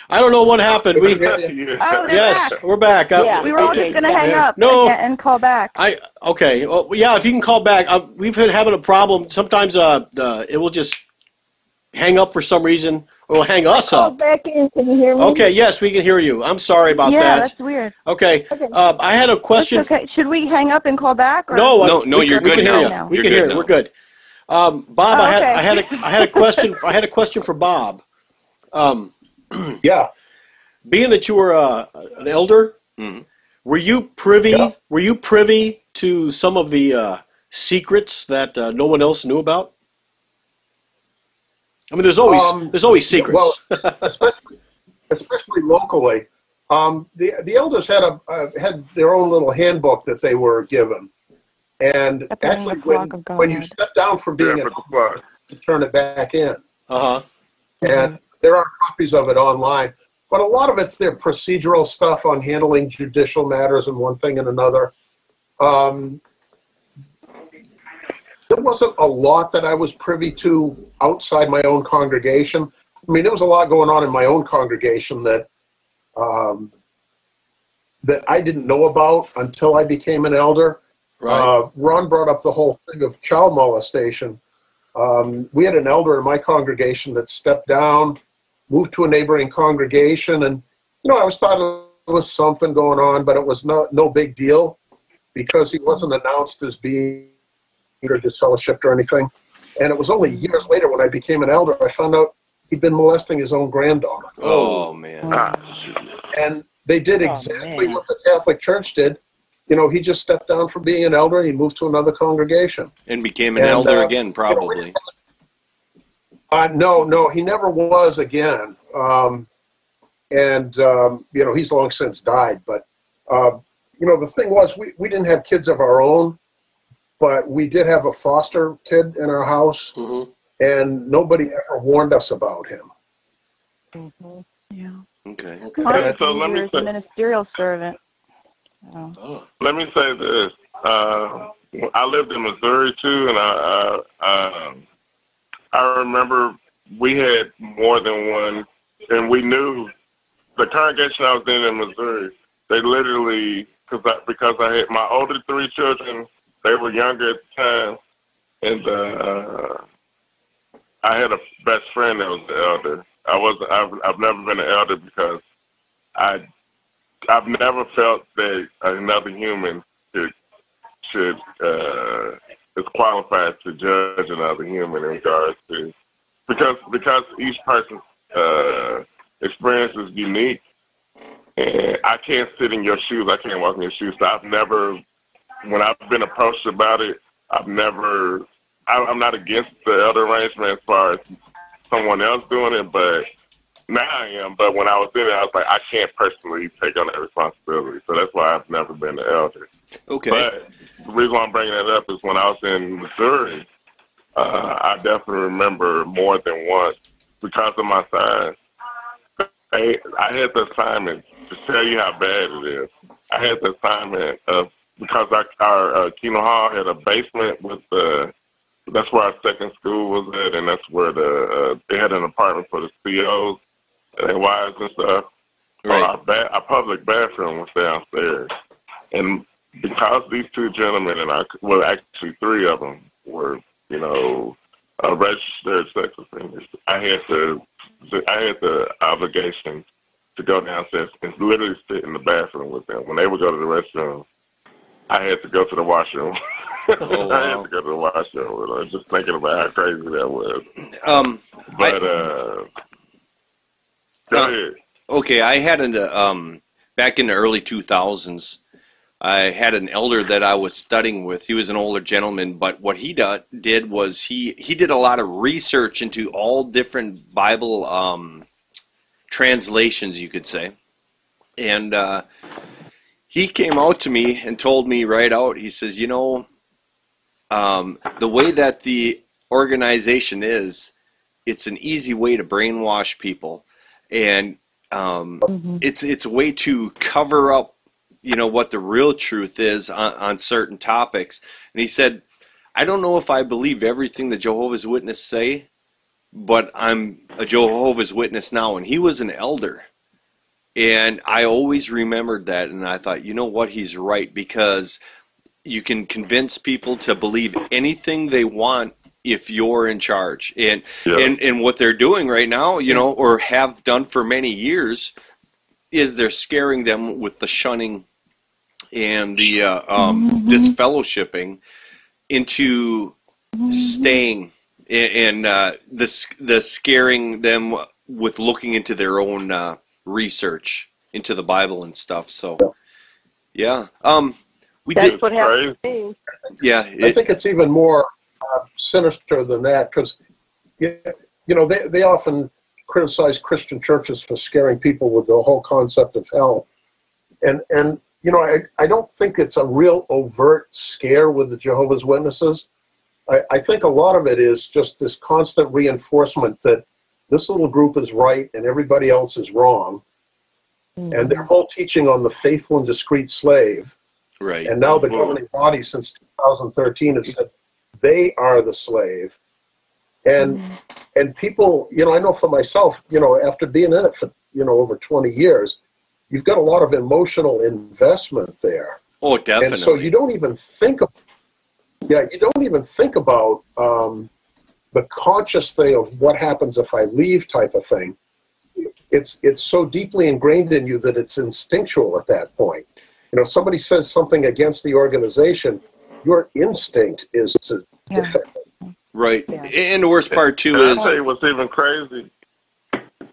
I don't know what happened. We Oh, yes, back. we're back. Uh, Yeah. We were all Okay. just going to hang Yeah. up No. and, and call back. I okay. Well, yeah, if you can call back, uh, we've been having a problem. Sometimes uh, the it will just hang up for some reason, or will hang us Call up. back in. Can you hear me? Okay, yes, we can hear you. I'm sorry about yeah, that. that's weird. Okay, Okay. uh, I had a question. That's okay. Should we hang up and call back? Or? No, uh, No, no, we you're can, we good can hear now. you. We You're can good hear. you. now. We're good. Um, Bob, Oh, I had. I had a I had a question. I had a question for Bob. Um, Yeah. being that you were uh, an elder, Mhm. were you privy? Yeah. Were you privy to some of the uh, secrets that uh, no one else knew about? I mean, there's always Um, there's always secrets. Well, especially, especially locally. Um, the the elders had a uh, had their own little handbook that they were given, And Step actually, when, when you step down from being Yeah, an for the flock. to turn it back in. Uh huh. And there are copies of it online. But a lot of it's their procedural stuff on handling judicial matters and one thing and another. Um, there wasn't a lot that I was privy to outside my own congregation. I mean, there was a lot going on in my own congregation that um, that I didn't know about until I became an elder. Right. Uh, Ron brought up the whole thing of child molestation. Um, we had an elder in my congregation that stepped down, moved to a neighboring congregation, and you know I was thought it was something going on, but it was no no big deal because he wasn't announced as being either fellowship or anything. And it was only years later when I became an elder I found out he'd been molesting his own granddaughter. Oh man. Ah, And they did Oh, exactly man. what the Catholic Church did. You know, he just stepped down from being an elder and he moved to another congregation. And became an And, elder uh, again, probably. Uh, no, no, he never was again. Um, and, um, you know, he's long since died. But, uh, you know, the thing was, we, we didn't have kids of our own, but we did have a foster kid in our house, hmm and nobody ever warned us about him. Yeah. Okay. Okay. Honestly, so let me say- ministerial servant. So, Oh. let me say this. Uh, I lived in Missouri too, and I, I, um, I remember we had more than one, and we knew the congregation I was in in Missouri. They literally, cause I, because I had my older three children, they were younger at the time, and uh, I had a best friend that was the elder. I was I've I've never been an elder because I I've never felt that another human should should uh, is qualified to judge another human in regards to because because each person's uh, experience is unique, and I can't sit in your shoes. I can't walk in your shoes. So I've never, when I've been approached about it, I've never. I, I'm not against the elder arrangement as far as someone else doing it, but now I am. But when I was in it, I was like, I can't personally take on that responsibility. So that's why I've never been the elder. Okay. But the reason why I'm bringing that up is when I was in Missouri, uh, I definitely remember more than once because of my size. I, I had the assignment to tell you how bad it is. I had the assignment of because our, our uh, Kingdom Hall had a basement with the. That's where our second school was at, and that's where the uh, they had an apartment for the COs and their wives and stuff. Right. Our, ba- our public bathroom was downstairs, and because these two gentlemen and I, well, actually three of them were, you know, uh, registered sex offenders. I had to, I had the obligation to go downstairs and literally sit in the bathroom with them. When they would go to the restroom, I had to go to the washroom. Oh, I had to go to the washroom. I was Just thinking about how crazy that was. Um. But I, uh, go Uh, ahead. okay. I had an um back in the early two thousands. I had an elder that I was studying with. He was an older gentleman, but what he do, did was he he did a lot of research into all different Bible um, translations, you could say, and uh, he came out to me and told me right out. He says, "You know, um, the way that the organization is, it's an easy way to brainwash people, and um, it's it's a way to cover up." you know what the real truth is on, on certain topics and he said i don't know if i believe everything the jehovah's witnesses say but i'm a jehovah's witness now and he was an elder and i always remembered that and i thought you know what? He's right because you can convince people to believe anything they want if you're in charge. And Yeah. and and what they're doing right now you know or have done for many years is they're scaring them with the shunning and the uh, um, disfellowshipping into staying and, and uh, the the scaring them with looking into their own uh, research into the Bible and stuff. So yeah, um, we That's did. what happened to me. Yeah, I think it's even more uh, sinister than that because, you know, they, they often criticize Christian churches for scaring people with the whole concept of hell. And, and you know, I, I don't think it's a real overt scare with the Jehovah's Witnesses. I, I think a lot of it is just this constant reinforcement that this little group is right and everybody else is wrong. And their whole teaching on the faithful and discreet slave, Right. and now the governing body since 2013 have said they are the slave. And and people, you know, I know for myself, you know, after being in it for you know over 20 years, you've got a lot of emotional investment there. oh, definitely. And so you don't even think of, yeah, you don't even think about um, the conscious thing of what happens if I leave type of thing. It's it's so deeply ingrained in you that it's instinctual at that point. You know, somebody says something against the organization, your instinct is to Yeah. defend. It. Right. Yeah. And the worst part too And I is tell you what's even crazy.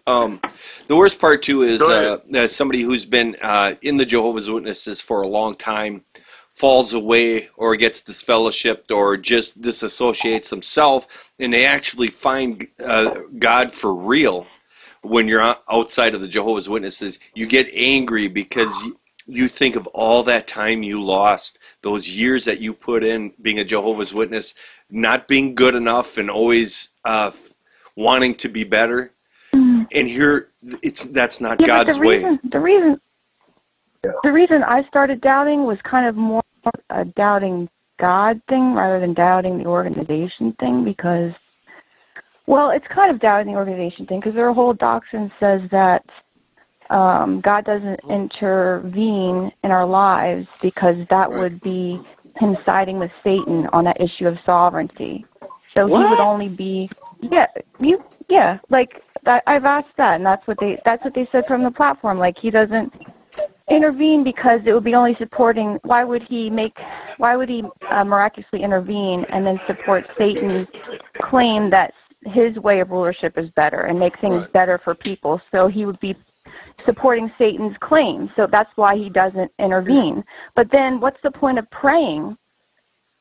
Um, the worst part too is uh, as somebody who's been uh, in the Jehovah's Witnesses for a long time falls away or gets disfellowshipped or just disassociates himself, and they actually find uh, God for real when you're outside of the Jehovah's Witnesses. You get angry because you- think of all that time you lost, those years that you put in being a Jehovah's Witness, not being good enough, and always uh, wanting to be better and here it's that's not Yeah, God's the way. the reason, Yeah. the reason I started doubting was kind of more a doubting God thing rather than doubting the organization thing because, well, it's kind of doubting the organization thing because their whole doctrine says that um, God doesn't intervene in our lives because that Right. would be him siding with Satan on that issue of sovereignty. So he would only be, yeah, you, yeah, like that, I've asked that, and that's what they that's what they said from the platform. Like he doesn't intervene because it would be only supporting. Why would he make? Why would he uh, miraculously intervene and then support Satan's claim that his way of rulership is better and make things Right. better for people? So he would be supporting Satan's claim. So that's why he doesn't intervene. But then, what's the point of praying?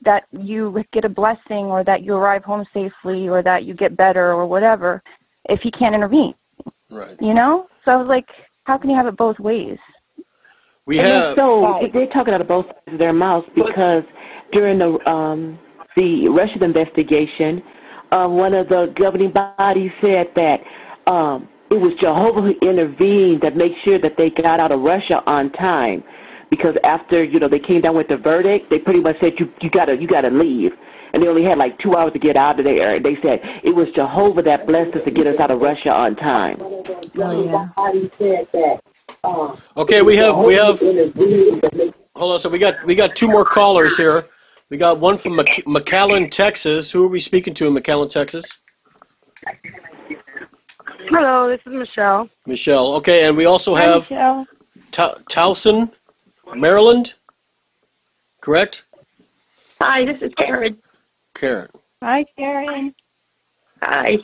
That you get a blessing, or that you arrive home safely, or that you get better, or whatever, if he can't intervene, Right. you know? So I was like, how can you have it both ways? We And have. so Right. they're talking out of both sides of their mouths because during the um, the Russian investigation, uh, one of the governing bodies said that um, it was Jehovah who intervened to make sure that they got out of Russia on time. Because after you know they came down with the verdict, they pretty much said you you gotta you gotta leave, and they only had like two hours to get out of there. And they said it was Jehovah that blessed us to get us out of Russia on time. Okay, we have we have. Hold on, so we got we got two more callers here. We got one from Mc, McAllen, Texas. Who are we speaking to in McAllen, Texas? Hello, this is Michelle. Michelle. Okay, and we also have Michelle. Ta- Towson, Maryland. Correct, Hi, this is Karen. Karen. Hi, Karen. Hi.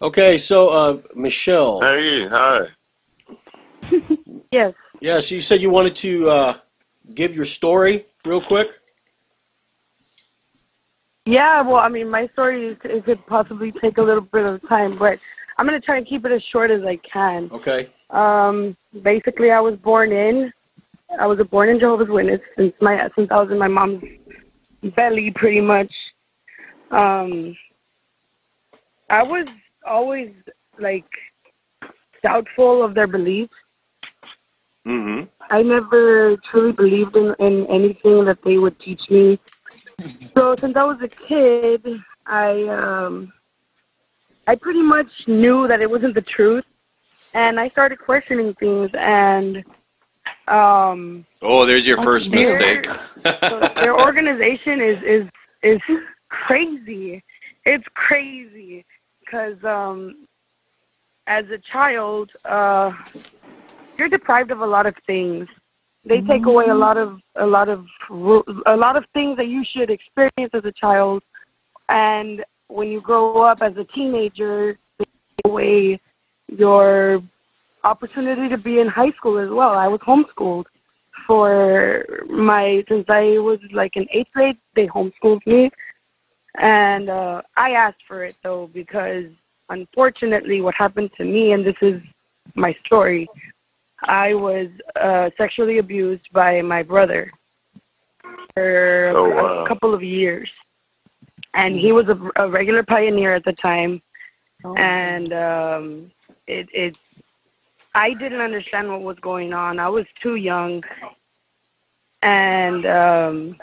Okay, so uh, Michelle. Hey, hi. Yes. Yeah, so you said you wanted to uh, give your story real quick. Yeah, well, I mean, my story is, it could possibly take a little bit of time, but I'm going to try and keep it as short as I can. Okay. Um, basically, I was born in, I was a born in Jehovah's Witness since my since I was in my mom's belly, pretty much. Um, I was always like doubtful of their beliefs. Mm-hmm. I never truly believed in, in anything that they would teach me. So since I was a kid, I um, I pretty much knew that it wasn't the truth, and I started questioning things. And um, Oh, there's your first their- mistake. their organization is is is crazy. It's crazy because um, as a child, uh, you're deprived of a lot of things. They take away a lot of a lot of a lot of things that you should experience as a child, and when you grow up as a teenager, they take away your opportunity to be in high school as well. I was homeschooled for my since I was like in eighth grade. They homeschooled me, and uh, I asked for it though because unfortunately, what happened to me, and this is my story. I was uh, sexually abused by my brother for Oh, a couple of years, and he was a, a regular pioneer at the time, Oh. and um, it it I didn't understand what was going on. I was too young, and um,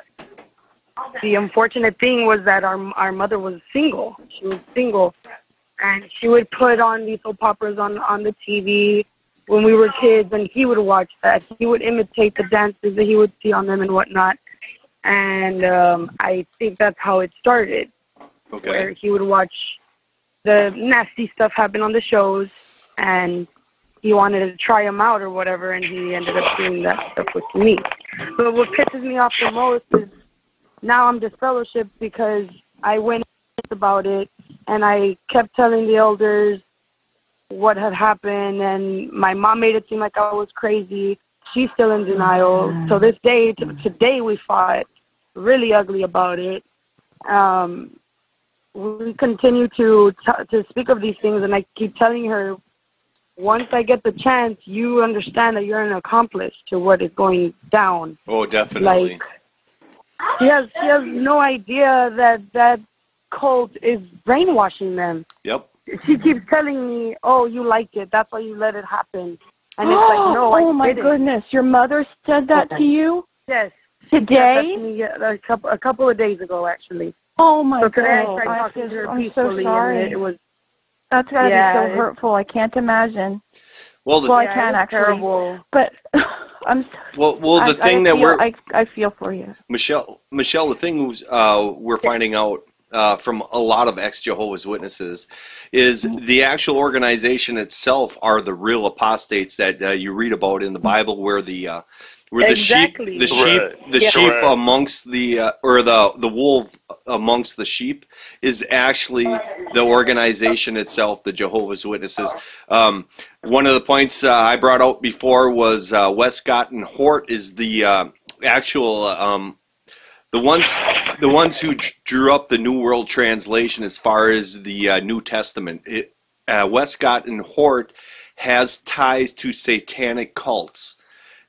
the unfortunate thing was that our our mother was single. She was single, and she would put on these soap operas on on the TV when we were kids, and he would watch that. He would imitate the dances that he would see on them and whatnot. And um, I think that's how it started, where Okay. he would watch the nasty stuff happen on the shows, and he wanted to try them out or whatever, and he ended up doing that stuff with me. But what pisses me off the most is now I'm disfellowshipped because I went about it and I kept telling the elders what had happened and my mom made it seem like I was crazy. She's still in denial. So this day t- today we fought really ugly about it. Um we continue to t- to speak of these things and I keep telling her once I get the chance you understand that you're an accomplice to what is going down. Oh, definitely. Like she has she has no idea that that cult is brainwashing them. yep. She keeps telling me, "Oh, you like it. That's why you let it happen." And it's like, "No, I oh my didn't." goodness, your mother said that to you Yes. today? Yes, me, yeah, a couple a couple of days ago, actually. Oh my so today god, I tried I talking just, to her I'm peacefully, so sorry. and it, it was That's gotta Yeah, be so hurtful. I can't imagine. Well, the Well, I yeah, it can actually, terrible. but I'm. well, well, the I, thing I that feel, we're I, I feel for you. Michelle, Michelle, the thing was, uh, we're finding out uh, from a lot of ex Jehovah's Witnesses is the actual organization itself are the real apostates that uh, you read about in the Bible, where the uh, where Exactly. the sheep, the sheep, the Yeah. sheep Right. amongst the uh, or the the wolf amongst the sheep is actually the organization itself, the Jehovah's Witnesses. Um, one of the points uh, I brought out before was uh, Westcott and Hort is the uh, actual um, the ones the ones who drew up the New World Translation as far as the uh, New Testament. It, uh, Westcott and Hort has ties to satanic cults.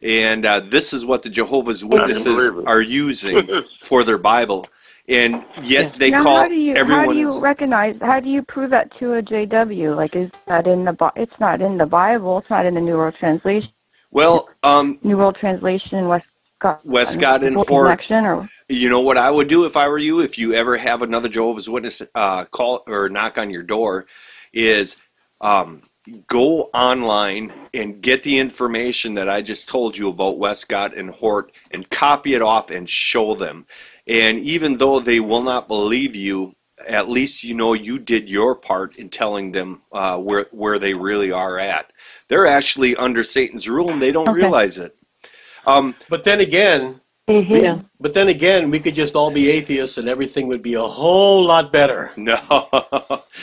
And uh, this is what the Jehovah's Witnesses are using for their Bible, and yet they now, call how do you everyone. how do you else- recognize? How do you prove that to a JW? Like, is that in the? It's not in the Bible. It's not in the New World Translation. well, um, New World Translation. Westcott. Westcott and Hort. connection, or You know what I would do if I were you? If you ever have another Jehovah's Witness uh, call or knock on your door, is um, go online and get the information that I just told you about Westcott and Hort and copy it off and show them. And even though they will not believe you, at least you know you did your part in telling them uh, where where they really are at. They're actually under Satan's rule and they don't Okay. realize it. Um, But then again, Yeah. but then again, we could just all be atheists and everything would be a whole lot better. no.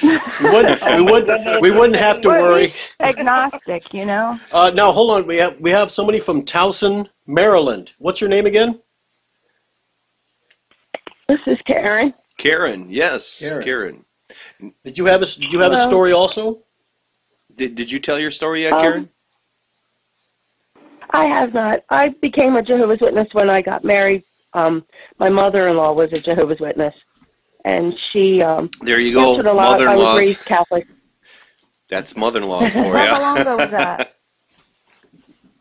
We wouldn't, we wouldn't, we wouldn't have to worry. agnostic. You know. Uh, now, hold on. We have we have somebody from Towson, Maryland. What's your name again? This is Karen. Karen, yes, Karen. Karen. Did you have a Did you have a story also? Did, did you tell your story yet, Um, Karen? I have not. I became a Jehovah's Witness when I got married. Um, my mother-in-law was a Jehovah's Witness, and she um, There you go, answered a lot. I was mother-in-laws. raised Catholic. That's mother-in-laws for you. How long ago was that?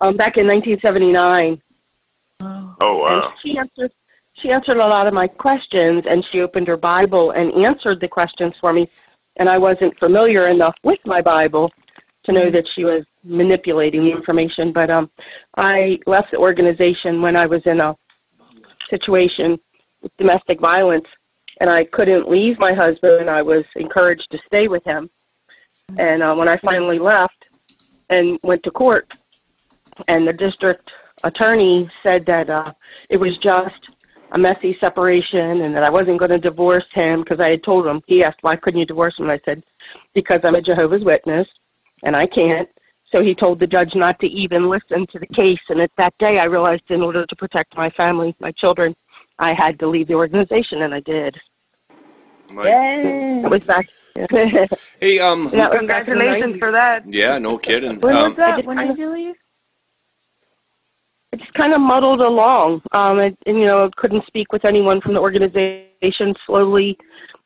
Um, back in 1979, Oh and wow. she answered. She answered a lot of my questions, and she opened her Bible and answered the questions for me. And I wasn't familiar enough with my Bible to know that she was manipulating the information. But um, I left the organization when I was in a situation with domestic violence, and I couldn't leave my husband. I was encouraged to stay with him. And uh, when I finally left and went to court, and the district attorney said that uh, it was just a messy separation and that I wasn't going to divorce him because I had told him. He asked, why couldn't you divorce him? I said, because I'm a Jehovah's Witness and I can't. So he told the judge not to even listen to the case. And at that day, I realized in order to protect my family, my children, I had to leave the organization, and I did. Mike. It was back. Hey, um, That was back in the Congratulations for that. yeah, no kidding. When was Um, I that? did When did you leave? I just kind of muddled along. Um, and, and you know, couldn't speak with anyone from the organization. Slowly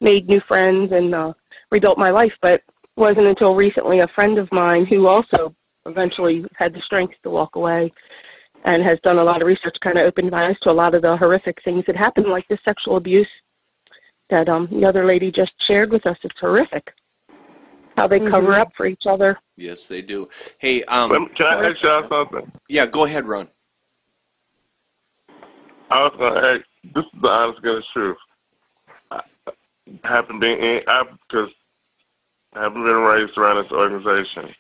made new friends and uh, rebuilt my life. But it wasn't until recently a friend of mine who also eventually had the strength to walk away and has done a lot of research, kind of opened my eyes to a lot of the horrific things that happen, like the sexual abuse that um, the other lady just shared with us. It's horrific how they cover Mhm. up for each other. Yes, they do. Hey, um, Can I ask y'all something? yeah, go ahead, Ron. I was gonna ask. This is the honest goodness truth. I I haven't been in. I because I haven't been raised around this organization.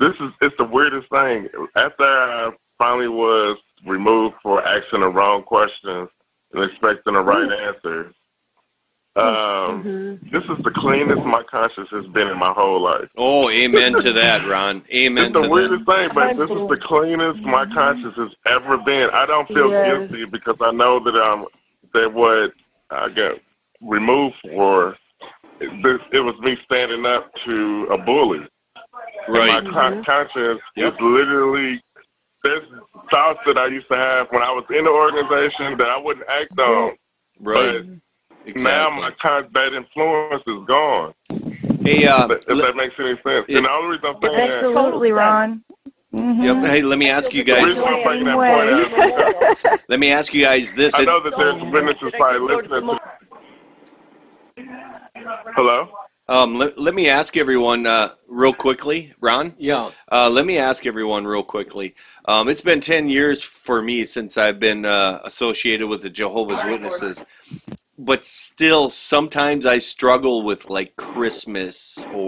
This is it's the weirdest thing. After I finally was removed for asking the wrong questions and expecting the right answers, um, this is the cleanest my conscience has been in my whole life. Oh, amen to that, Ron. Amen It's the to that. weirdest thing, but this is the cleanest my conscience has ever been. I don't feel Yes. guilty because I know that um that what I got removed for this it was me standing up to a bully. And Right. my con- conscience is literally there's thoughts that I used to have when I was in the organization that I wouldn't act on. Right. But now my con- that influence is gone. Hey, uh, if that makes any sense. and the only reason I'm saying that Totally, Ron. Mm-hmm. Yep. Hey, let me ask you guys. reason I'm bringing that point out Let me ask you guys this. I know that there's businesses probably listening to. Hello. Um, let, let me ask everyone uh, real quickly, Ron. Yeah. Uh, let me ask everyone real quickly. Um, it's been ten years for me since I've been uh, associated with the Jehovah's Witnesses, but still, sometimes I struggle with like Christmas or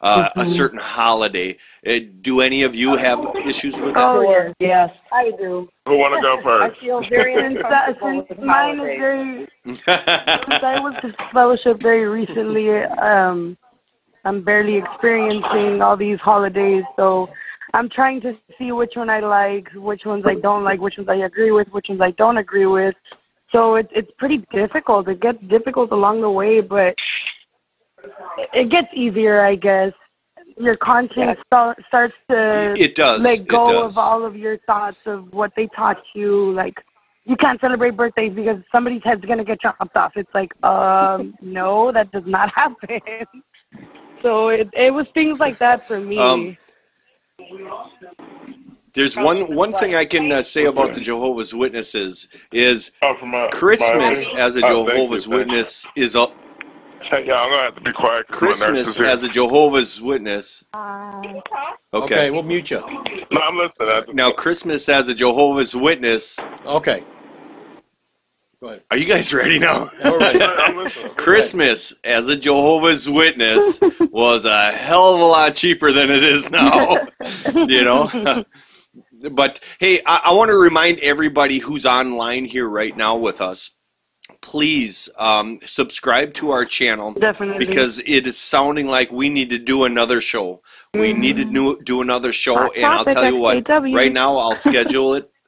uh, a Mhm. certain holiday. Uh, do any of you have issues with that? Oh, yes. yes, I do. Who want to go first? I first? feel very Since, uncomfortable since mine is very since I went to fellowship very recently, um, I'm barely experiencing all these holidays, so I'm trying to see which one I like, which ones I don't like, which ones I agree with, which ones I don't agree with. So it, it's pretty difficult. It gets difficult along the way, but it gets easier, I guess. Your conscience sta- starts to It does. let go does. of all of your thoughts of what they taught you, like you can't celebrate birthdays because somebody's head's gonna get chopped off. It's like, um, no, that does not happen. So it it was things like that for me. Um, There's one one thing I can uh, say about the Jehovah's Witnesses is Christmas as a Oh, thank you, Jehovah's. Witness is a Hey, y'all, I'm gonna have to be quiet. 'cause my nurse Christmas as a Jehovah's Witness. Okay, Okay. we'll mute you. No, I'm listening. Now Christmas as a Jehovah's Witness. Okay. Go ahead. Are you guys ready now? All right. Christmas as a Jehovah's Witness was a hell of a lot cheaper than it is now. you know? but hey, I, I want to remind everybody who's online here right now with us. Please um, subscribe to our channel Definitely. because it is sounding like we need to do another show. We need to do, do another show, Hot and I'll tell you what. XJW. Right now, I'll schedule it.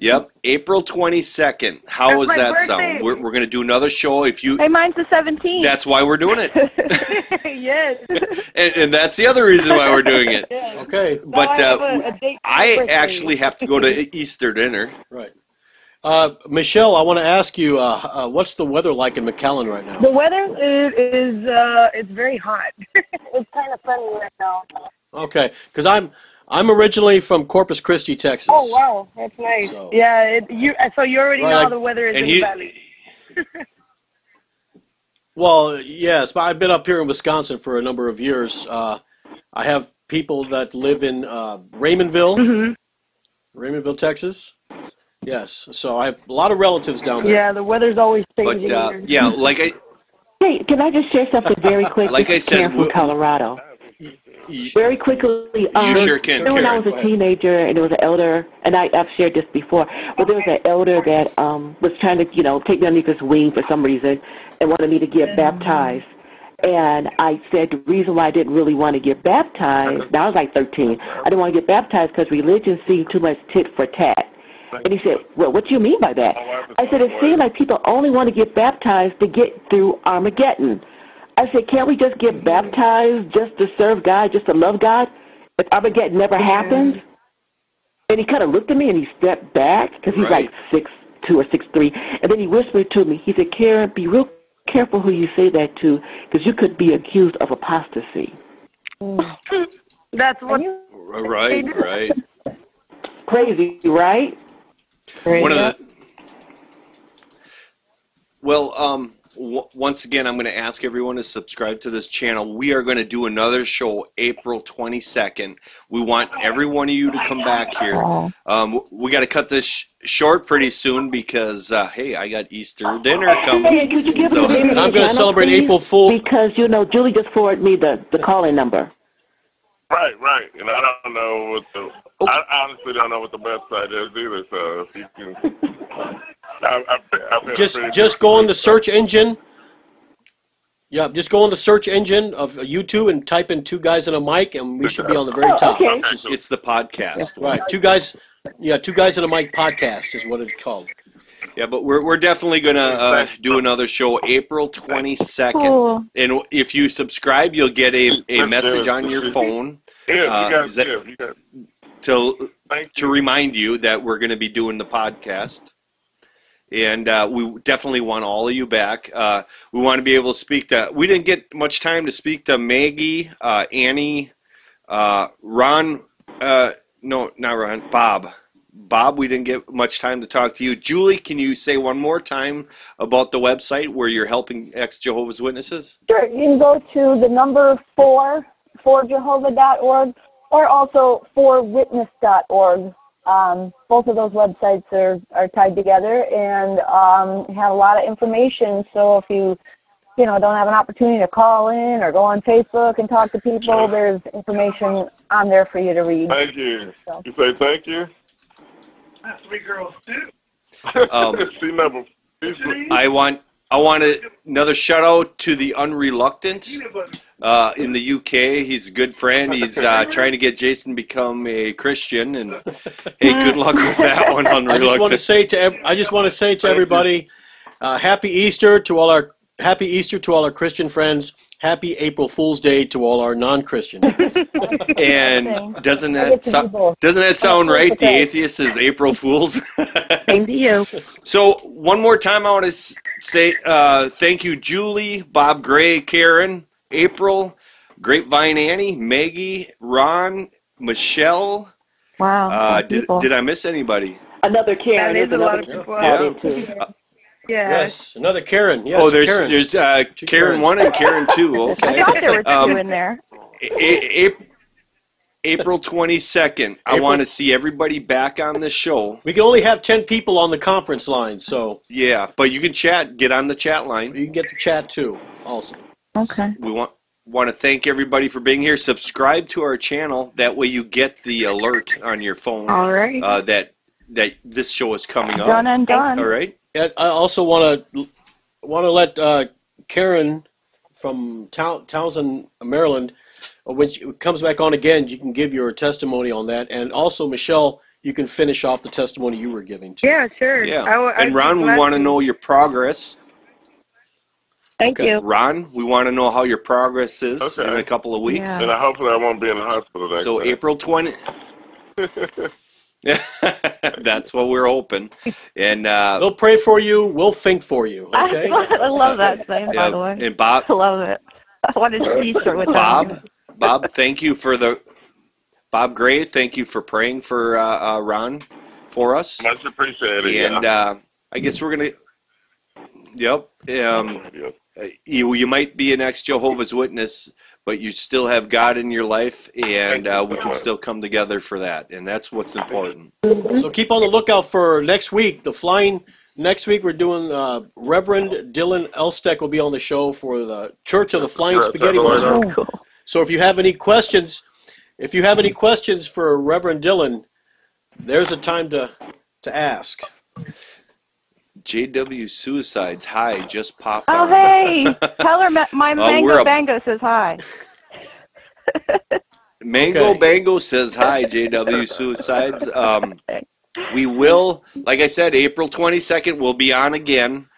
Yep, April twenty second. How That's does that birthday. sound? We're, we're going to do another show. If you, Hey, mine's the 17th. that's why we're doing it, yes. and, and that's the other reason why we're doing it. Okay. But I uh, a- a date for my I birthday. actually have to go to Easter dinner. Right. Uh, Michelle, I want to ask you, uh, uh, what's the weather like in McAllen right now? The weather is, is uh, it's very hot. It's kind of funny right now. Okay, because I'm I'm originally from Corpus Christi, Texas. Oh wow, that's nice. So- Yeah, it, you so you already Right, know how the weather is in he- the valley. Well, yes, but I've been up here in Wisconsin for a number of years. Uh, I have people that live in uh, Raymondville, hmm Raymondville, Texas. Yes, so I have a lot of relatives down there. Yeah, the weather's always changing. But uh, here. yeah, like I Hey, can I just share something very quick? Like I is said, Karen from we- Colorado. you, Very quickly, um, you sure can. remember when I was a teenager and there was an elder, and I, I've shared this before, but there was an elder that um, was trying to, you know, take me underneath his wing for some reason and wanted me to get baptized. And I said the reason why I didn't really want to get baptized, now I was like 13, I didn't want to get baptized because religion seemed too much tit for tat. And he said, well, what do you mean by that? I said, it seems like people only want to get baptized to get through Armageddon. I said, can't we just get baptized just to serve God, just to love God? If Armageddon never happens? And he kind of looked at me and he stepped back because he's Right. like six two or six three. And then he whispered to me. He said, "Karen, be real careful who you say that to, because you could be accused of apostasy." Mm. That's what. Right, right. Crazy, right? One of the well, um, w- once again, I'm going to ask everyone to subscribe to this channel. We are going to do another show April 22nd. We want every one of you to come back here. Um, we got to cut this sh- short pretty soon because uh, hey, I got Easter dinner coming. Hey, could you give So- the name I'm going to celebrate please? April Fool. Because you know, Julie just forwarded me the the calling number. Right, right. And I don't know what the. I honestly don't know what the website is either. So if you can, I, I, I've Just just go on the search engine. Yeah, just go on the search engine of YouTube and type in two guys and a mic, and we should be on the very Oh, top. okay. It's, it's the podcast. Right, two guys. Yeah, two guys and a mic podcast is what it's called. Yeah, but we're, we're definitely going to uh, do another show April 22nd. Cool. And if you subscribe, you'll get a, a message on your phone Yeah, you Uh, got is that- yeah, you got. to to remind you that we're going to be doing the podcast. And uh, we definitely want all of you back. Uh, we want to be able to speak to. We didn't get much time to speak to Maggie, uh, Annie, uh, Ron. Uh, no, not Ron. Bob. Bob, we didn't get much time to talk to you. Julie, can you say one more time about the website where you're helping ex Jehovah's Witnesses? Sure, you can go to the number four, forjehovah.org, or also forwitness.org. Um, both of those websites are, are tied together and um, have a lot of information. So if you, you know, don't have an opportunity to call in or go on Facebook and talk to people, there's information on there for you to read. Thank you. So. You say thank you. Um, See number. I want I want a, another shout out to the unreluctant uh, in the UK. He's a good friend. He's uh, trying to get Jason to become a Christian, and hey, good luck with that one. I just want to say to ev- I just want to say to everybody, uh, Happy Easter to all our Happy Easter to all our Christian friends. Happy April Fool's Day to all our non-Christian friends. And doesn't that get to do so, doesn't that sound right? The atheist is April Fools. Same to you. So one more time, I want to say uh, thank you, Julie, Bob Gray, Karen, April, Grapevine Annie, Maggie, Ron, Michelle. Wow. Uh, did, did I miss anybody? Another Karen. That is There's a lot another of people. Yeah. Karen. Yeah. yes, another Karen. Yes, oh, there's Karen. there's uh, Karen one and Karen two. I Okay. thought there were two Um, in there. A- A- April twenty second. I April- want to see everybody back on the show. we can only have ten people on the conference line, so Yeah, but you can chat. Get on the chat line. you can get the chat too. Also, Okay. We want want to thank everybody for being here. Subscribe to our channel. That way you get the alert on your phone All right. uh, that that this show is coming Done up. Done and done. All right. And I also want to want to let uh, Karen from Town, Townsend, Maryland, uh, when she comes back on again, you can give your testimony on that, and also Michelle, you can finish off the testimony you were giving. Too. Yeah, sure. Yeah. I w- and I'd Ron, we want to know your progress. Thank Okay. you. Ron, we want to know how your progress is Okay. in a couple of weeks. Yeah. And I hopefully I won't be in the hospital next So time. April twenty. That's what we're hoping. And uh, We'll pray for you. We'll think for you. Okay. I love that saying, by the way. and Bob, I love it. I wanted to Easter with Bob, them. Bob, thank you for the Bob Gray. Thank you for praying for uh, uh, Ron for us. Much appreciated. And yeah. uh, I guess we're gonna. Yep. Um, Yeah. You you might be an ex Jehovah's Witness, but you still have God in your life, and uh, we can still come together for that, and that's what's important. So keep on the lookout for next week. The flying next week we're doing uh, Reverend Dylan Elsteck will be on the show for the Church of the Flying Spaghetti Monster. So if you have any questions, if you have any questions for Reverend Dylan, there's a time to to ask. JW Suicides, hi, just popped up. Oh, on. hey. Tell her my Oh, mango a- bango says hi. Mango Okay. Bango says hi, JW Suicides. Um, we will, like I said, April 22nd, we'll be on again.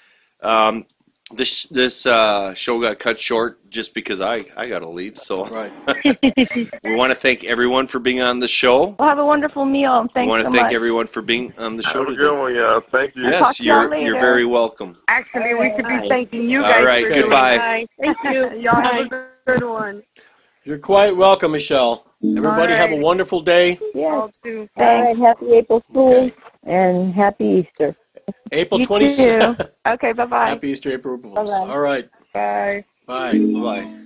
Um, this this uh, show got cut short just because I I got to leave. So Right. we want to thank everyone for being on the show. Well, have a wonderful meal. and We Thanks want to so thank much. everyone for being on the show Have a today. one, y'all. Thank you. Yes, y'all you're you're very welcome. Actually, we should be thanking you All guys right, for goodbye. Thank you. Y'all have a good one. You're quite welcome, Michelle. Everybody have a wonderful day. Yes. All too. All right. Happy April Fools Okay. and Happy Easter. April You 26th. too. Okay, bye bye. Happy Easter, April Fools. Bye-bye. All right. Bye. Bye. Bye.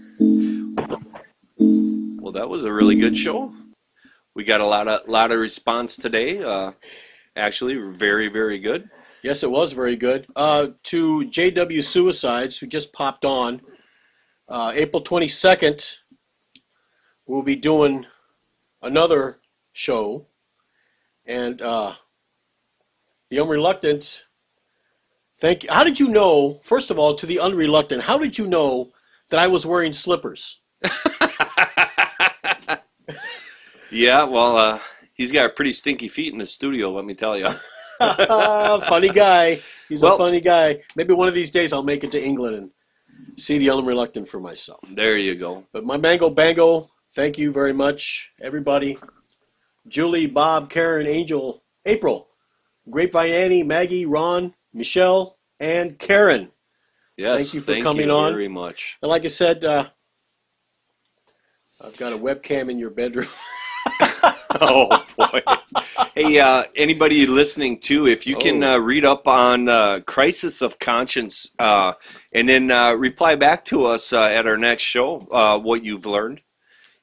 Well, that was a really good show. We got a lot of lot of response today. Uh, actually, very very good. Yes, it was very good. Uh, to JW Suicides, who just popped on, uh, April 22nd, we'll be doing another show. And uh, the Unreluctant, thank you. How did you know, first of all, to the Unreluctant, how did you know that I was wearing slippers? Yeah, well, uh, he's got pretty stinky feet in the studio. Let me tell you. funny guy. He's Well- a funny guy. Maybe one of these days I'll make it to England and see the Unreluctant for myself. There you go. But my Mango Bango, thank you very much, everybody. Julie, Bob, Karen, Angel, April, Grapevine Annie, Maggie, Ron, Michelle, and Karen. Yes, Thank you for coming you on. very much. And like I said, uh, I've got a webcam in your bedroom. oh boy. Hey, uh, anybody listening too, if you can Oh. uh, read up on uh, Crisis of Conscience uh, and then uh, reply back to us uh, at our next show uh, what you've learned,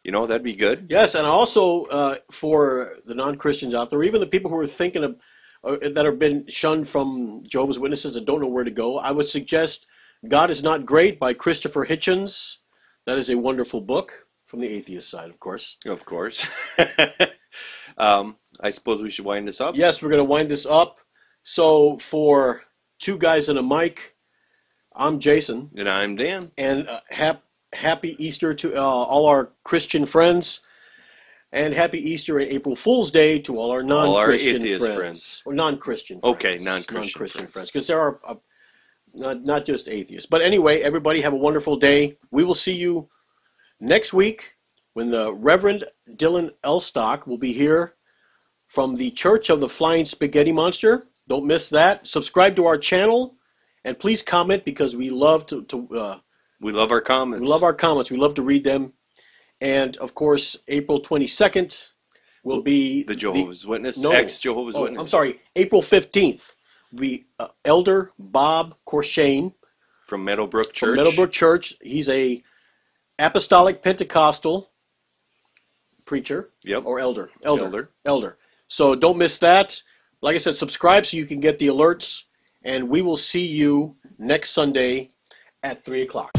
you know, that'd be good. Yes, and also uh, for the non-Christians out there, even the people who are thinking of uh, that have been shunned from Jehovah's Witnesses and don't know where to go, I would suggest "God Is Not Great" by Christopher Hitchens. That is a wonderful book from the atheist side, of course. Of course. um, I suppose we should wind this up. Yes, we're going to wind this up. So for two guys and a mic, I'm Jason, And I'm Dan. and uh, hap- happy Easter to uh, all our Christian friends. And happy Easter and April Fool's Day to all our non-Christian friends. friends. Or non-Christian Okay, friends. non-Christian Non-Christian friends. friends. Because there are uh, not, not just atheists. But anyway, everybody have a wonderful day. We will see you next week when the Reverend Dylan Elstock will be here from the Church of the Flying Spaghetti Monster. Don't miss that. Subscribe to our channel. And please comment because we love to, to uh, We love our comments. we love our comments. We love to read them. And of course, April 22nd will be the Jehovah's Witness, no. ex Jehovah's oh, Witness. I'm sorry, April 15th will be uh, Elder Bob Corshane From Meadowbrook Church. from Meadowbrook Church. He's a apostolic Pentecostal preacher Yep. or elder. Elder. Elder. Elder. So don't miss that. Like I said, subscribe so you can get the alerts. And we will see you next Sunday at 3 o'clock.